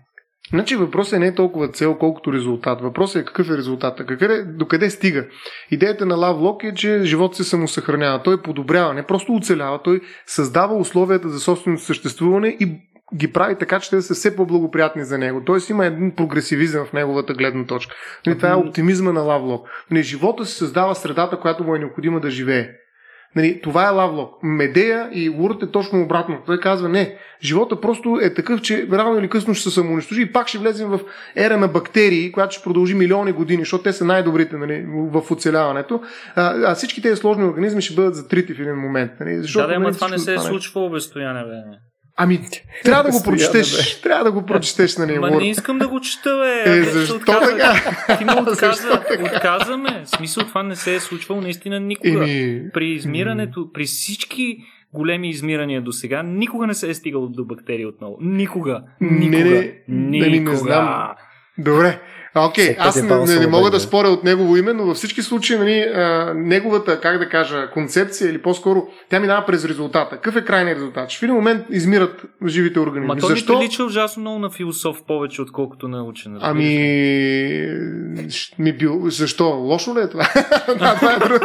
Значи въпросът не е толкова цел, колкото резултат. Въпросът е какъв е резултата, какъв е, докъде стига. Идеята на Лавлок е, че живот се самосъхранява. Той подобрява, не просто оцелява, той създава условията за собственото съществуване и ги прави така, че те да са все по-благоприятни за него. Тоест има един прогресивизъм в неговата гледна точка. Нали, това е оптимизма на Лавлок. Нали, живота се създава средата, която му е необходима да живее. Нали, това е Лавлок. Медея и Урт е точно обратно. Той казва, не, живота просто е такъв, че рано или късно ще се самоунищожи и пак ще влезем в ера на бактерии, която ще продължи милиони години, защото те са най-добрите нали, в оцеляването. А, а всички тези сложни организми ще бъдат затрити в един момент. Нали, защото, да, да, нали, това не се е случвало без стояне, бе. Ами, трябва да го прочетеш. Трябва да го прочетеш на него. Ма не искам да го чета, бе. Е, защо отказа, така? Ти ме отказа, отказаме. В смисъл това не се е случвало наистина никога. Еми... При измирането, при всички големи измирания до сега, никога не се е стигало до бактерии отново. Никога. Никога. Не, не, никога. Не, не знам. Добре. Окей, okay, аз не, не, не мога да споря от негово име, но във всички случаи нали, а, неговата, как да кажа, концепция или по-скоро тя минава през резултата. Какъв е крайният резултат? Че в един момент измират живите организми. Ма то Защо? ми прилича ужасно много на философ повече, отколкото на учен. Ами, ми бил... защо? Лошо ли е това? да, това е друг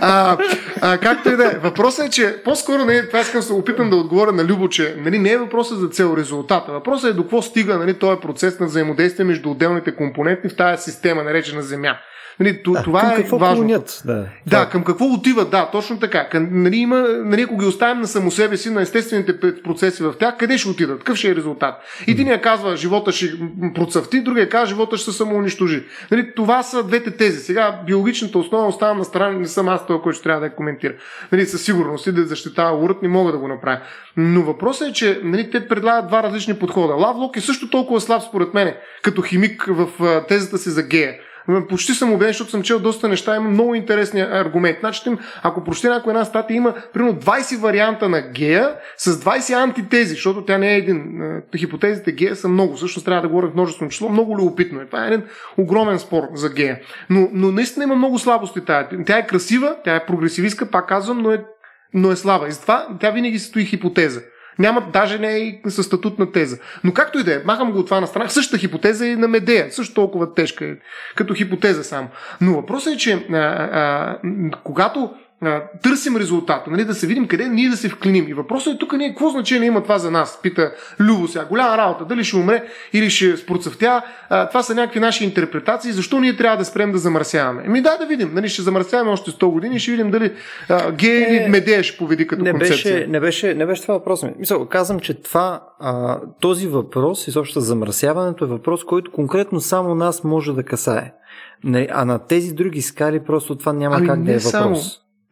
а, а, Както и да е. Въпросът е, че по-скоро, не, това искам се опитам да отговоря на Любо, че нали, не е въпросът за цел резултата. Въпросът е до какво стига нали, този процес на взаимодействие между отделните компоненти в тази система, наречена Земя. Нали, да, това към е какво важно. Клонят, да, да, към какво отиват, да, точно така. Към, нали, има, нали, ако ги оставим на само себе си, на естествените процеси в тях, къде ще отидат? Какъв ще е резултат? И ни казва, живота ще процъфти, другия казва, живота ще се самоунищожи. Нали, това са двете тези. Сега биологичната основа оставам на страна, не съм аз този, който ще трябва да я коментира. Нали, със сигурност и да защитава урът, не мога да го направя. Но въпросът е, че нали, те предлагат два различни подхода. Лавлок е също толкова слаб, според мен, като химик в тезата си за гея. Почти съм убеден, защото съм чел доста неща, има много интересни аргументи. Значи, ако прочете някоя една статия, има примерно 20 варианта на гея с 20 антитези, защото тя не е един. Хипотезите гея са много, всъщност трябва да говоря в множествено число, много любопитно е. Това е един огромен спор за гея. Но, но наистина има много слабости тая. Тя е красива, тя е прогресивистка, пак казвам, но е, но е слаба. И затова тя винаги стои хипотеза. Нямат, даже не е и със статут на теза. Но както и да е, махам го от това на страна. Същата хипотеза е на Медея. Също толкова тежка е, като хипотеза само. Но въпросът е, че а, а, когато а, търсим резултата, нали, да се видим къде ние да се вклиним. И въпросът е тук ние, какво значение има това за нас? Пита Любо сега. Голяма работа. Дали ще умре или ще спроцъфтя. А, това са някакви наши интерпретации. Защо ние трябва да спрем да замърсяваме? Еми да, да видим. Нали, ще замърсяваме още 100 години и ще видим дали а, гей или е, медея ще победи като не концепция. Беше, не, беше, не беше това въпрос. Мисъл, казвам, че това, а, този въпрос, изобщо замърсяването е въпрос, който конкретно само нас може да касае. А на тези други скали просто това няма ами как да е въпрос. Само.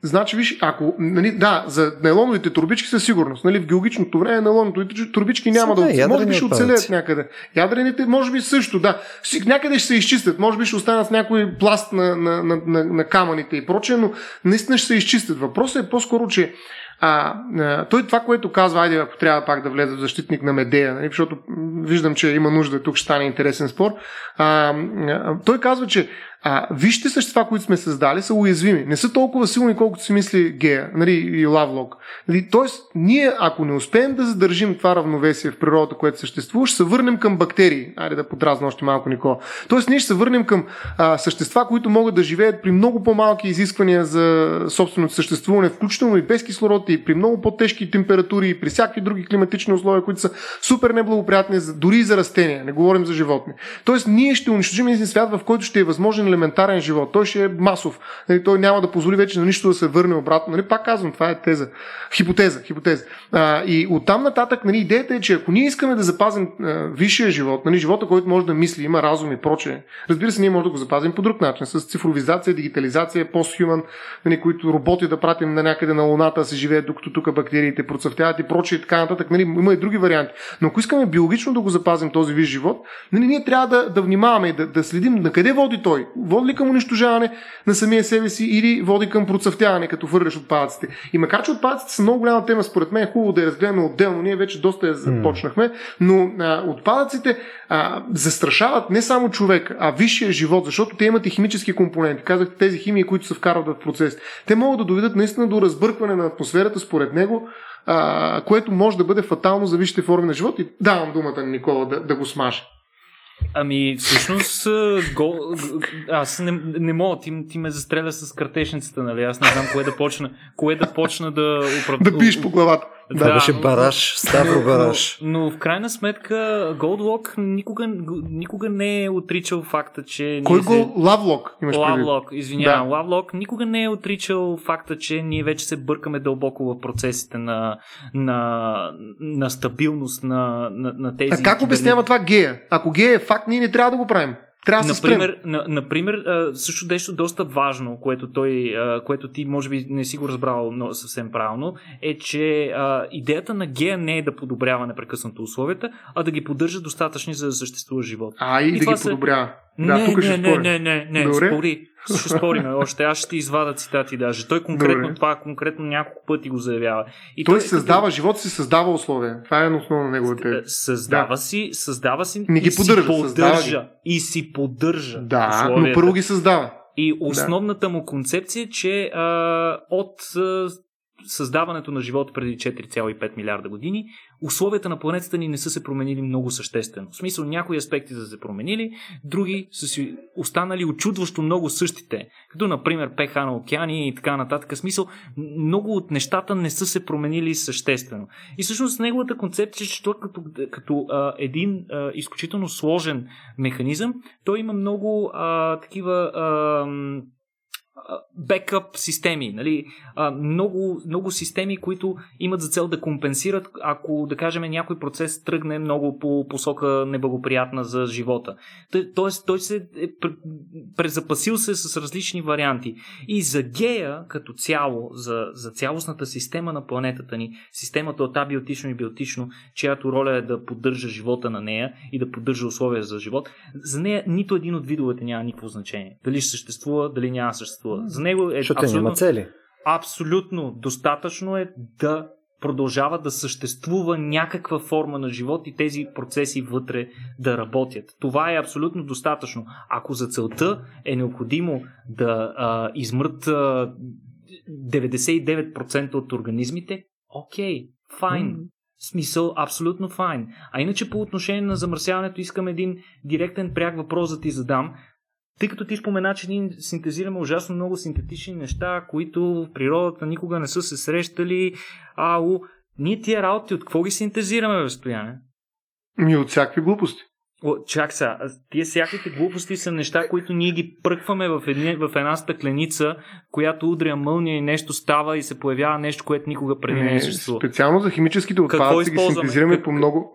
Значи, виж, ако, нали, да, за нейлоновите турбички със сигурност, нали, в геологичното време нейлоновите турбички няма Сега, да, може би ще оцелеят някъде. Ядрените, може би също, да. Някъде ще се изчистят, може би ще останат някой пласт на, на, на, на, на камъните и прочее, но наистина ще се изчистят. Въпросът е по-скоро, че а, а, той това, което казва, айде, ако трябва пак да влезе в защитник на Медея, нали, защото виждам, че има нужда, тук ще стане интересен спор. А, а, той казва, че а, вижте същества, които сме създали, са уязвими. Не са толкова силни, колкото си мисли Гея нали, и Лавлок. Нали, тоест, ние, ако не успеем да задържим това равновесие в природата, което съществува, ще се върнем към бактерии. Айде да подразна още малко Никола. Тоест, ние ще се върнем към а, същества, които могат да живеят при много по-малки изисквания за собственото съществуване, включително и без кислород, и при много по-тежки температури, и при всякакви други климатични условия, които са супер неблагоприятни, дори и за растения. Не говорим за животни. Тоест, ние ще унищожим един свят, в който ще е възможен елементарен живот. Той ще е масов. Нали, той няма да позволи вече на нищо да се върне обратно. Нали, пак казвам, това е теза. Хипотеза. хипотеза. А, и оттам нататък нали, идеята е, че ако ние искаме да запазим а, висшия живот, нали, живота, който може да мисли, има разум и прочее, разбира се, ние може да го запазим по друг начин. С цифровизация, дигитализация, постхюман, нали, които роботи да пратим на някъде на Луната, се живеят, докато тук бактериите процъфтяват и прочее и така нататък. Нали, има и други варианти. Но ако искаме биологично да го запазим този виж живот, нали, ние трябва да, да внимаваме и да, да следим на къде води той води ли към унищожаване на самия себе си или води към процъфтяване, като върляш отпадъците. И макар, че отпадъците са много голяма тема, според мен е хубаво да я разгледаме отделно. Ние вече доста я започнахме, но а, отпадъците а, застрашават не само човек, а висшия живот, защото те имат и химически компоненти. Казахте тези химии, които се вкарват в процес. Те могат да доведат наистина до разбъркване на атмосферата, според него, а, което може да бъде фатално за висшите форми на живот. И давам думата на Никола да, да го смаже. Ами, всъщност, гол... аз не, не мога, ти, ти ме застреля с картешницата, нали? Аз не знам кое да почна, кое да почна да оправда. Да биш по главата. Да, да беше бараш, Ставро бараш. Но, но, в крайна сметка Голдлок никога, никога не е отричал факта, че... Кой гол? Се... Лавлок имаш Лавлок, извинявам. Да. Лавлок никога не е отричал факта, че ние вече се бъркаме дълбоко в процесите на, на, на стабилност на, на, на тези... А как обяснява това гея? Ако гея е факт, ние не трябва да го правим. Трябва да например, на, например, също нещо доста важно, което, той, което ти може би не си го разбрал но съвсем правилно, е, че идеята на гея не е да подобрява непрекъснато условията, а да ги поддържа достатъчни за да съществува живот. А, и, и да ги подобрява. Да, не, тук не, ще не, не, не, не, Добре. спори. Ще спорим още. Аз ще ти извада цитати даже. Той конкретно Добре. това конкретно няколко пъти го заявява. И той, той създава като... живот, си създава условия. Това е основно на неговата. Създава да. си, създава си. Не ги поддържа. Си поддържа и си поддържа. Да, условията. но първо ги създава. И основната да. му концепция е, че а, от а, създаването на живота преди 4,5 милиарда години, условията на планетата ни не са се променили много съществено. В смисъл, някои аспекти са се променили, други са си останали очудващо много същите. Като, например, ПХ на океани и така нататък. В смисъл, много от нещата не са се променили съществено. И всъщност неговата концепция, че той като, като а, един а, изключително сложен механизъм, той има много а, такива а, бекъп системи, нали? много, много системи, които имат за цел да компенсират, ако, да кажем, някой процес тръгне много по посока неблагоприятна за живота. Тоест, той се е презапасил се с различни варианти. И за гея, като цяло, за, за цялостната система на планетата ни, системата от абиотично и биотично, чиято роля е да поддържа живота на нея и да поддържа условия за живот, за нея нито един от видовете няма никакво значение. Дали ще съществува, дали няма съществува съществува. За него е Защото абсолютно, цели. абсолютно достатъчно е да продължава да съществува някаква форма на живот и тези процеси вътре да работят. Това е абсолютно достатъчно. Ако за целта е необходимо да а, измрат а, 99% от организмите, окей, файн. Mm. Смисъл, абсолютно файн. А иначе по отношение на замърсяването искам един директен пряк въпрос да ти задам. Тъй като ти спомена, че ние синтезираме ужасно много синтетични неща, които в природата никога не са се срещали. Ау, ние тия работи от какво ги синтезираме, в стояне? Ми от всякакви глупости. О, чак сега, тия всякакви глупости са неща, които ние ги пръкваме в, едни, в една стъкленица, която удря мълния и нещо става и се появява нещо, което никога преди не, не е съществувало. Специално за химическите отпадъци ги синтезираме как... по много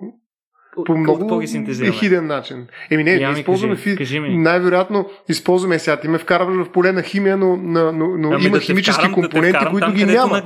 по много ехиден начин. Еми не, не използваме кажи, кажи ми. най-вероятно използваме сега. Ти ме вкарваш в поле на химия, но, но, но, но ами има да химически вкарам, компоненти, да които там, ги няма.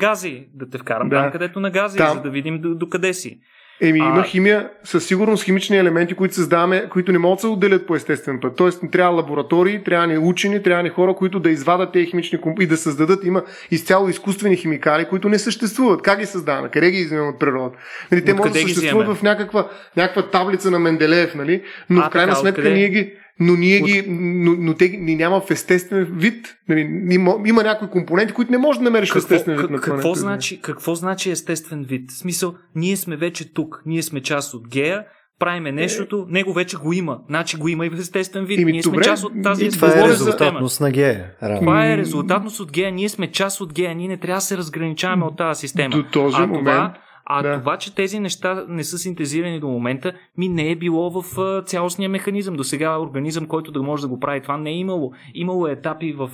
Да те вкарам да. там, където на гази, там. за да видим до, до къде си. Еми, има а... химия, със сигурност химични елементи, които създаваме, които не могат да се отделят по естествен път. Тоест, не трябва лаборатории, трябва ни учени, трябва ни хора, които да извадат тези химични компоненти и да създадат. Има изцяло изкуствени химикали, които не съществуват. Как ги създаваме? Къде ги вземем от природа? Нали, те могат да съществуват в някаква, някаква таблица на Менделеев, нали? но а, в крайна така, сметка къде? ние ги но ние ги, но, но те ни няма в естествен вид. Нали, има, има някои компоненти, които не можеш да намериш какво, в естествен вид. На какво, значи, какво значи естествен вид? В смисъл, ние сме вече тук, ние сме част от гея, правиме нещото, е... него вече го има. Значи го има и в естествен вид. Ими, ние сме добре, част от тази и това е резултатност на гея. Това е резултатност от гея. Ние сме част от гея. Ние не трябва да се разграничаваме от тази система. До този а момент. Това, а да. това, че тези неща не са синтезирани до момента, ми не е било в цялостния механизъм. До сега организъм, който да може да го прави това, не е имало. Имало е етапи в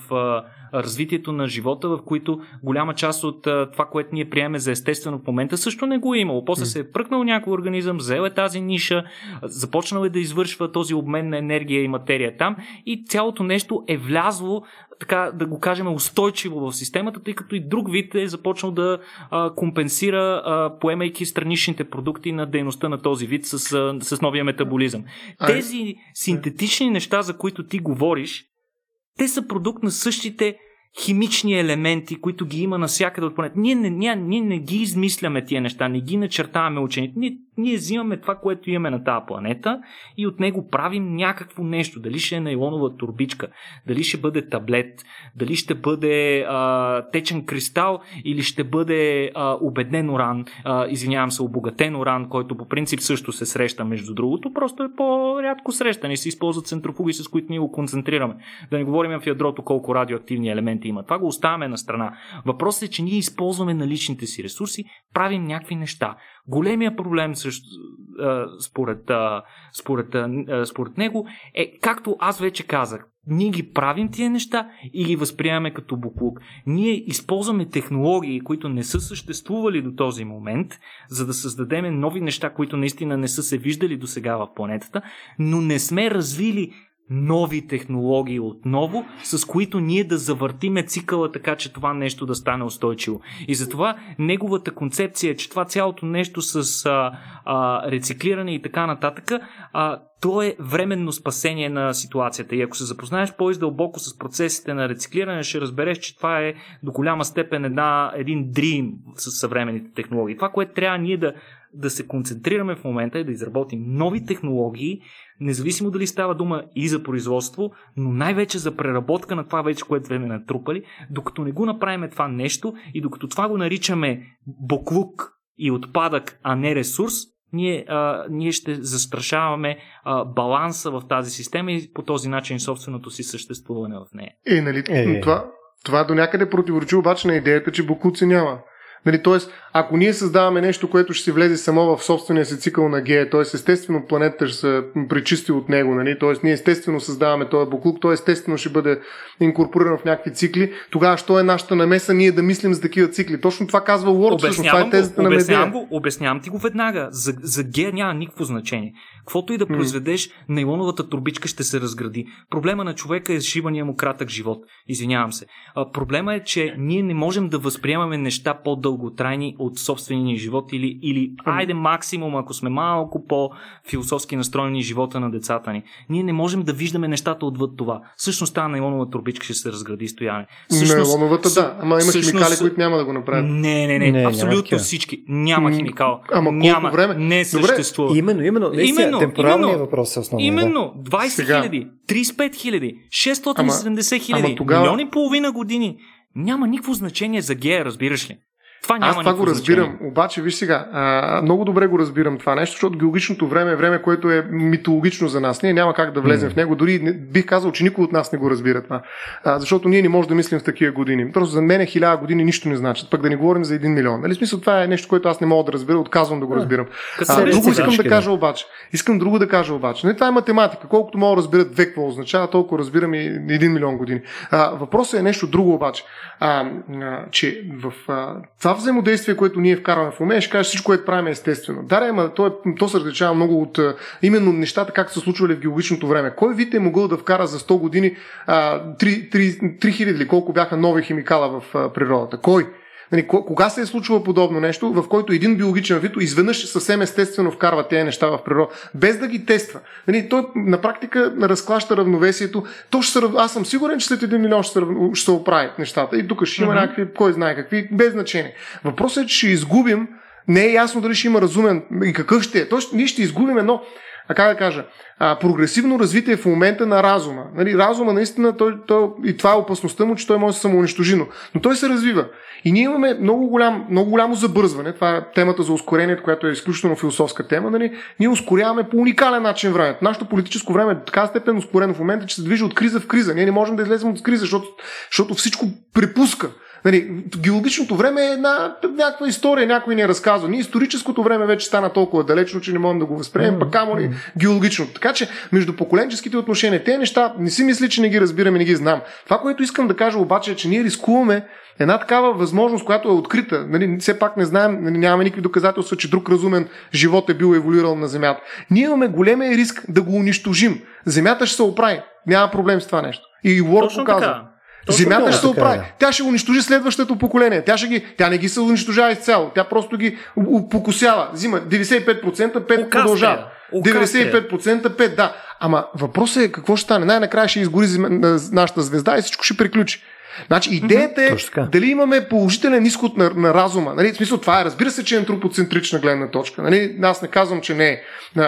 развитието на живота, в които голяма част от това, което ние приеме за естествено в момента, също не го е имало. После се е пръкнал някой организъм, взел е тази ниша, започнал е да извършва този обмен на енергия и материя там и цялото нещо е влязло така да го кажем, устойчиво в системата, тъй като и друг вид е започнал да а, компенсира, а, поемайки страничните продукти на дейността на този вид с, а, с новия метаболизъм. Тези синтетични неща, за които ти говориш, те са продукт на същите химични елементи, които ги има навсякъде от планета. Ние не, ние, ние не ги измисляме тия неща, не ги начертаваме учените. Ние Ние взимаме това, което имаме на тази планета и от него правим някакво нещо. Дали ще е нейлонова турбичка, дали ще бъде таблет, дали ще бъде а, течен кристал или ще бъде а, убеден уран, а, извинявам се, обогатен уран, който по принцип също се среща между другото, просто е по-рядко срещан и се използват центрофуги, с които ние го концентрираме. Да не говорим в ядрото колко радиоактивни елементи има. Това го оставяме на страна. Въпросът е, че ние използваме наличните си ресурси, правим някакви неща. Големия проблем също, според, според, според него е, както аз вече казах, ние ги правим тия неща и ги възприемаме като буклук. Ние използваме технологии, които не са съществували до този момент, за да създадем нови неща, които наистина не са се виждали до сега в планетата, но не сме развили нови технологии отново, с които ние да завъртиме цикъла така, че това нещо да стане устойчиво. И затова неговата концепция е, че това цялото нещо с а, а, рециклиране и така нататък, а, то е временно спасение на ситуацията. И ако се запознаеш по-издълбоко с процесите на рециклиране, ще разбереш, че това е до голяма степен една, един дрим с съвременните технологии. Това, което трябва ние да, да се концентрираме в момента е да изработим нови технологии, независимо дали става дума и за производство, но най-вече за преработка на това вече, което време натрупали, докато не го направим това нещо и докато това го наричаме боклук и отпадък, а не ресурс, ние, а, ние ще застрашаваме а, баланса в тази система и по този начин собственото си съществуване в нея. Е, нали, е. Това, това до някъде противоречи обаче на идеята, че боклуци няма. Нали, тоест, ако ние създаваме нещо, което ще си влезе само в собствения си цикъл на гея, т.е. естествено планетата ще се пречисти от него, нали, т.е. ние естествено създаваме този буклук, той естествено ще бъде инкорпориран в някакви цикли, тогава що е нашата намеса ние да мислим за такива цикли? Точно това казва Уорд, всъщност това е тезата го, на обяснявам, го, обяснявам ти го веднага. За, за гея няма никакво значение. Каквото и да произведеш, нейлоновата турбичка ще се разгради. Проблема на човека е шибания му кратък живот. Извинявам се. А, проблема е, че ние не можем да възприемаме неща по-дълготрайни от собствения ни живот или, или айде максимум, ако сме малко по-философски настроени живота на децата ни. Ние не можем да виждаме нещата отвъд това. Всъщност тази нейлонова турбичка ще се разгради стояне. Нейлоновата, да. Ама има всъщност... химикали, които няма да го направят. Не, не, не. не абсолютно всички. Няма химикал. Ама няма. време? Не съществува. Именно, именно. Именно, темпоралният въпрос е основно. Именно. 20 хиляди, 35 хиляди, 670 хиляди, тогава... милиони и половина години. Няма никакво значение за гея, разбираш ли? Това няма Аз това го разбирам, значение. обаче виж сега, а, много добре го разбирам това нещо, защото геологичното време е време, което е митологично за нас. Ние няма как да влезем mm. в него, дори не, бих казал, че никой от нас не го разбира това. А, защото ние не можем да мислим в такива години. Просто за мен е хиляда години нищо не значат, пък да не говорим за един милион. Нали, смисъл, това е нещо, което аз не мога да разбера, отказвам да го разбирам. А, друго искам да кажа обаче. Искам друго да кажа обаче. Не, това е математика. Колкото мога да разберат две какво означава, толкова разбирам и един милион години. А, въпросът е нещо друго обаче. А, а, че в а, това взаимодействие, което ние вкарваме в момента, ще кажа всичко, което правим е естествено. Да, ама то, е, то се различава много от именно нещата, как са случвали в геологичното време. Кой вид е могъл да вкара за 100 години а, 3000 или колко бяха нови химикала в природата? Кой? Нали, кога се е случило подобно нещо, в който един биологичен вид изведнъж съвсем естествено вкарва тези неща в природа, без да ги тества. Нали, той на практика разклаща равновесието. То ще се, аз съм сигурен, че след един милион ще се, ще се оправи нещата. И тук ще има някакви, кой знае какви, без значение. Въпросът е, че ще изгубим не е ясно дали ще има разумен и какъв ще е. Тоест, ние ще изгубим едно, а как да кажа, а, прогресивно развитие в момента на разума. Нали, разума наистина, той, той, и това е опасността му, че той може да се самоунищожи, но той се развива. И ние имаме много, голям, много голямо забързване. Това е темата за ускорението, която е изключително философска тема. Нали? Ние ускоряваме по уникален начин времето. Нашето политическо време е така степен ускорено в момента, че се движи от криза в криза. Ние не можем да излезем от криза, защото, защото всичко припуска. Нали, геологичното време е една някаква история, някой ни е разказва. Ние историческото време вече стана толкова далечно, че не можем да го възприемем, mm-hmm. пък камо ли геологичното. Така че между поколенческите отношения, те неща не си мисли, че не ги разбираме, не ги знам. Това, което искам да кажа обаче е, че ние рискуваме една такава възможност, която е открита. Нали, все пак не знаем, нали, нямаме никакви доказателства, че друг разумен живот е бил еволюирал на Земята. Ние имаме големия риск да го унищожим. Земята ще се оправи. Няма проблем с това нещо. И Уорд го каза. Точно Земята ще се оправи. Да. Тя ще унищожи следващото поколение. Тя, ще ги, тя не ги се унищожава изцяло. Тя просто ги покусява. Взима 95%, 5% продължава. 95% 5%, да. Ама въпросът е какво ще стане. Най-накрая ще изгори нашата звезда и всичко ще приключи. Значи идеята е дали имаме положителен изход на, на разума. Нали? В смисъл това е, разбира се, че е антропоцентрична гледна точка. Нали? Аз не казвам, че не е.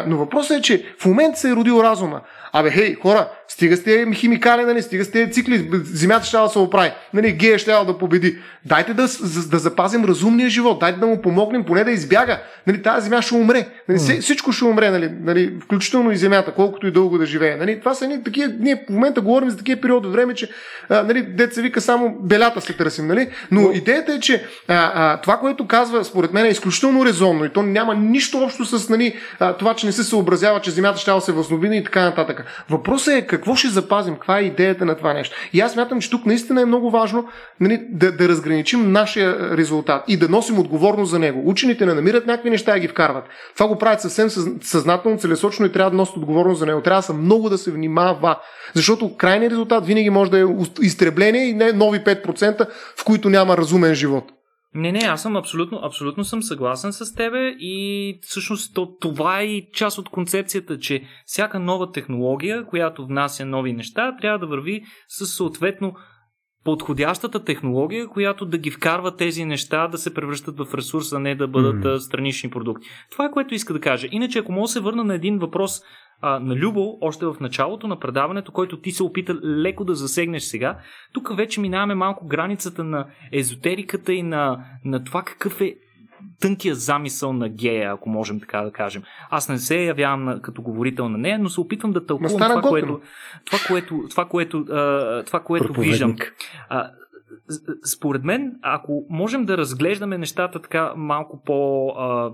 Но въпросът е, че в момента се е родил разума. Абе, хей, хора, стига сте химикали, нали, стига сте цикли, земята ще да се оправи, нали, гея ще да победи. Дайте да, да запазим разумния живот, дайте да му помогнем поне да избяга. Нали, тази земя ще умре. Нали, mm. Всичко ще умре, нали, нали, включително и земята, колкото и дълго да живее. Нали, това са ни такива, ние в момента говорим за такива периоди от време, че а, нали, се вика само белята се търсим. Нали? Но mm. идеята е, че а, а, това, което казва, според мен е изключително резонно и то няма нищо общо с нали, а, това, че не се съобразява, че земята ще да се възнови и така нататък. Въпросът е какво ще запазим, каква е идеята на това нещо. И аз смятам, че тук наистина е много важно нали, да, да разграничим нашия резултат и да носим отговорност за него. Учените не намират някакви неща и ги вкарват. Това го правят съвсем съзнателно, целесочно и трябва да носят отговорност за него. Трябва да са много да се внимава, защото крайният резултат винаги може да е изтребление и не нови 5%, в които няма разумен живот. Не, не, аз съм абсолютно, абсолютно съм съгласен с тебе и всъщност то, това е и част от концепцията, че всяка нова технология, която внася нови неща, трябва да върви с съответно подходящата технология, която да ги вкарва тези неща да се превръщат в ресурс, а не да бъдат mm. странични продукти. Това е което иска да кажа. Иначе, ако мога да се върна на един въпрос а, на Любо, още в началото на предаването, който ти се опита леко да засегнеш сега, тук вече минаваме малко границата на езотериката и на, на това какъв е тънкия замисъл на гея, ако можем така да кажем. Аз не се явявам на, като говорител на нея, но се опитвам да тълкувам това, което, това, което, това, което, а, това, което виждам. А, според мен, ако можем да разглеждаме нещата така малко по. А,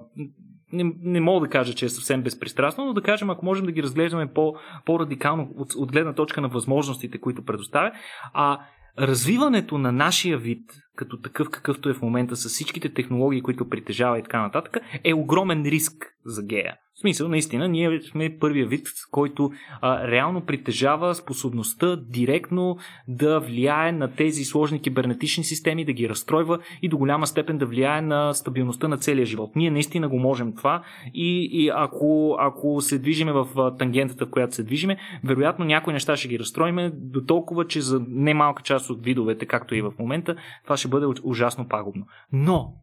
не, не мога да кажа, че е съвсем безпристрастно, но да кажем, ако можем да ги разглеждаме по, по-радикално от, от гледна точка на възможностите, които предоставя, а развиването на нашия вид, като такъв какъвто е в момента с всичките технологии, които притежава и така нататък, е огромен риск за гея. Смисъл, наистина, ние сме първия вид, който а, реално притежава способността директно да влияе на тези сложни кибернетични системи, да ги разстройва и до голяма степен да влияе на стабилността на целия живот. Ние наистина го можем това и, и ако, ако се движиме в тангентата, в която се движиме, вероятно някои неща ще ги разстроиме до толкова, че за немалка част от видовете, както и в момента, това ще бъде ужасно пагубно. Но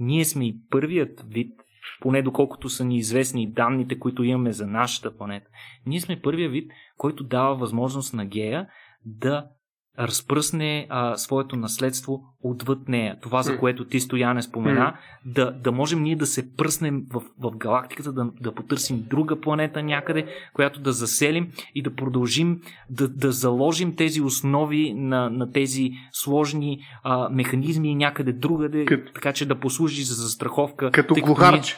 ние сме и първият вид, поне доколкото са ни известни данните, които имаме за нашата планета. Ние сме първия вид, който дава възможност на гея да разпръсне а, своето наследство отвъд нея. Това, за което ти, Стояне, спомена, mm. да, да можем ние да се пръснем в, в галактиката, да, да потърсим друга планета някъде, която да заселим и да продължим да, да заложим тези основи на, на тези сложни а, механизми някъде другаде, Кът... така че да послужи за застраховка. Като глухарче.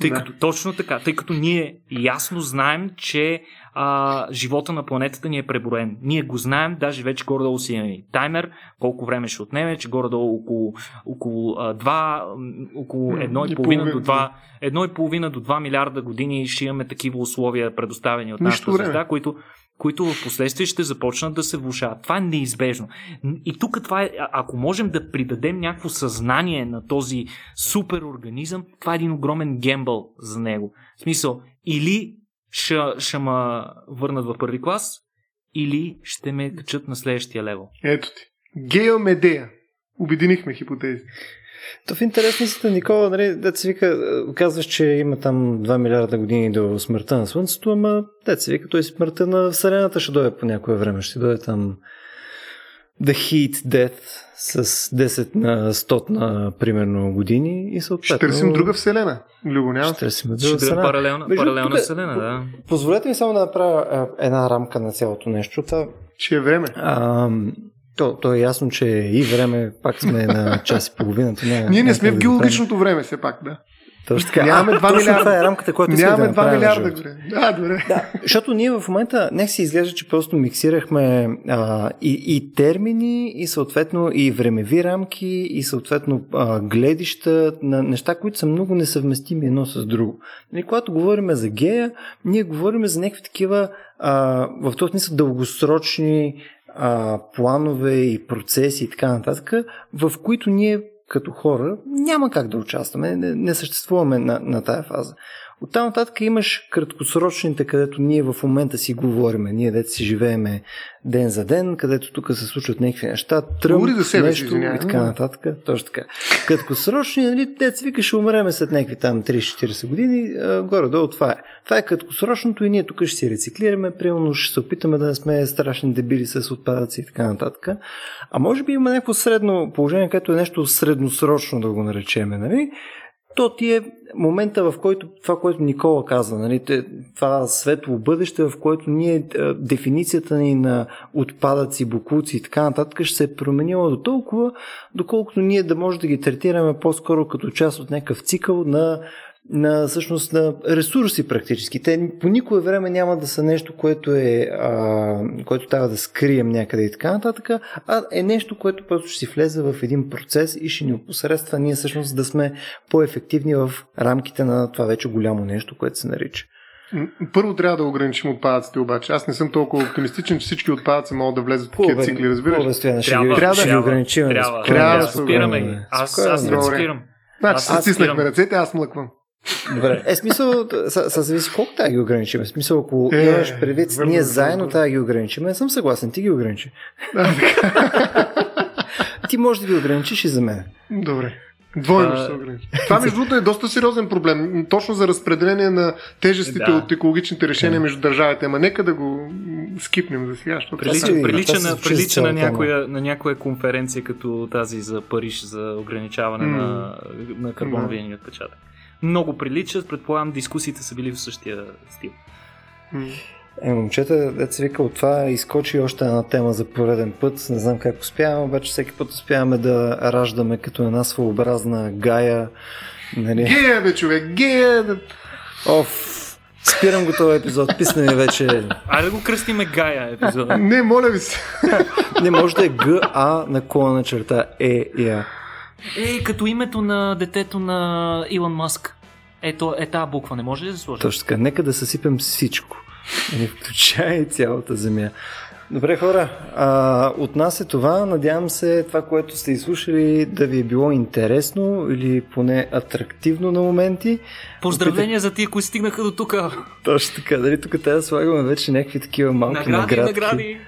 Тъй да. като, точно така, тъй като ние ясно знаем, че а, живота на планетата ни е преброен. Ние го знаем, даже вече горе-долу си имаме таймер, колко време ще отнеме, че горе-долу около, около а, 2, около 1,5 до 2, 1,5 до 2 милиарда години ще имаме такива условия предоставени от нашата звезда, които които в последствие ще започнат да се влушават. Това е неизбежно. И тук това е, ако можем да придадем някакво съзнание на този супер организъм, това е един огромен гембъл за него. В смисъл, или ще, ще ме върнат в първи клас, или ще ме качат на следващия левел. Ето ти. Геомедея. Обединихме хипотези. То в интересността, Никола, нали, да се вика, казваш, че има там 2 милиарда години до смъртта на Слънцето, ама да се вика, той смъртта на Вселената ще дойде по някое време, ще дойде там The Heat Death с 10 на 100 на примерно години и съответно... Ще търсим друга вселена. Любо, няма. Ще търсим друга вселена. Паралелна, Между, паралелна тук, вселена, да. Позволете ми само да направя една рамка на цялото нещо. Това, че е време. А, то, то е ясно, че и време, пак сме на час и половина. Ние не сме в геологичното време, все пак, да. Точно така. Нямаме 2 милиарда. Това е рамката, която Нямаме да 2 милиарда. Да, добре. Да, защото ние в момента не си изглежда, че просто миксирахме а, и, и термини, и съответно и времеви рамки, и съответно а, гледища на неща, които са много несъвместими едно с друго. Нали, когато говорим за гея, ние говорим за някакви такива а, в този смисъл дългосрочни а, планове и процеси и така нататък, в които ние като хора няма как да участваме, не, не съществуваме на, на тая фаза. От там нататък имаш краткосрочните, където ние в момента си говориме, ние дете си живееме ден за ден, където тук се случват някакви неща, тръм, за себе нещо и така нататък. Точно така. Краткосрочни, нали, дете вика, ще умреме след някакви там 30-40 години, горе-долу това е. Това е краткосрочното и ние тук ще си рециклираме, примерно ще се опитаме да не сме страшни дебили с отпадъци и така нататък. А може би има някакво средно положение, което е нещо средносрочно да го наречеме, нали? то ти е момента, в който това, което Никола каза, нали, това светло бъдеще, в което ние дефиницията ни на отпадъци, букуци и така нататък ще се е променила до толкова, доколкото ние да може да ги третираме по-скоро като част от някакъв цикъл на на, всъщност, на ресурси практически. Те по никое време няма да са нещо, което, е, а, което трябва да скрием някъде и така нататък, а е нещо, което просто ще си влезе в един процес и ще ни опосредства ние всъщност да сме по-ефективни в рамките на това вече голямо нещо, което се нарича. Първо трябва да ограничим отпадъците, обаче. Аз не съм толкова оптимистичен, че всички отпадъци могат да влезат в такива цикли, разбираш? Трябва, трябва, трябва да ги ограничим. Трябва, трябва да спираме. Аз, аз не спирам. Значи, аз стиснахме ръцете, аз млъквам. Добре. Е, смисъл, с, с зависи колко тази ги ограничим. Смисъл, ако е, имаш предвид, ние заедно тази ги ограничим, не съм съгласен, ти ги ограничи. ти можеш да ги ограничиш и за мен. Добре. Двойно ще се ограничи. Това, между другото, е доста сериозен проблем. Точно за разпределение на тежестите да. от екологичните решения да. между държавите. Ама нека да го скипнем за сега. Прилича, прилича, прилича, на, прилича на, някоя, на някоя конференция като тази за Париж за ограничаване mm. на, на карбоновия ни отпечатък много приличат. Предполагам, дискусиите са били в същия стил. Е, момчета, деца вика, от това изкочи още една тема за пореден път. Не знам как успяваме, обаче всеки път успяваме да раждаме като една своеобразна гая. Нали? Гея, бе, човек, гея! Оф, Спирам го този епизод, писна ми вече. Айде да го кръстиме Гая епизода. Не, моля ви се. Не, може да е Г-А на на черта Е и А. Е, като името на детето на Илон Маск. Ето, е тази буква, не може ли да се сложи? Точно така, нека да съсипем всичко. Не включая цялата земя. Добре, хора, а, от нас е това. Надявам се това, което сте изслушали, да ви е било интересно или поне атрактивно на моменти. Поздравления Опитах... за тия, които стигнаха до тук. Точно така, дали тук трябва да слагаме вече някакви такива малки награди. Награди, награди.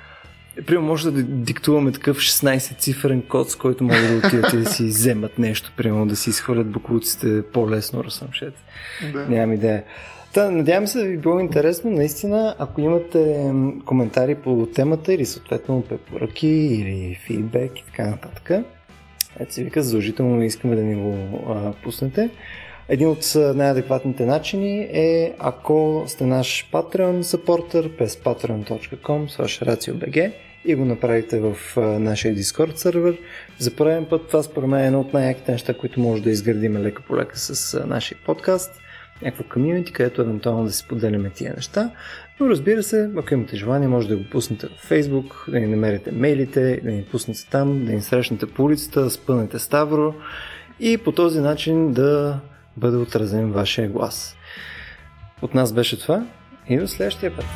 Примерно може да диктуваме такъв 16-цифрен код, с който могат да отидат и да си вземат нещо, примерно да си изхвърлят буклуците по-лесно, разсъмшете. Да. Нямам идея. Та, надявам се да ви било интересно. Наистина, ако имате коментари по темата или съответно препоръки или фидбек и така нататък, ето си вика, задължително искаме да ни го а, пуснете. Един от най-адекватните начини е ако сте наш Patreon supporter през patreon.com RACIOBG и го направите в нашия Discord сервер. За пореден път това според мен е едно от най-яките неща, които може да изградим лека по лека с нашия подкаст. Някаква комьюнити, където евентуално да си поделяме тия неща. Но разбира се, ако имате желание, може да го пуснете в Facebook, да ни намерите мейлите, да ни пуснете там, да ни срещнете по улицата, да спънете Ставро и по този начин да бъде отразен вашия глас. От нас беше това и до следващия път.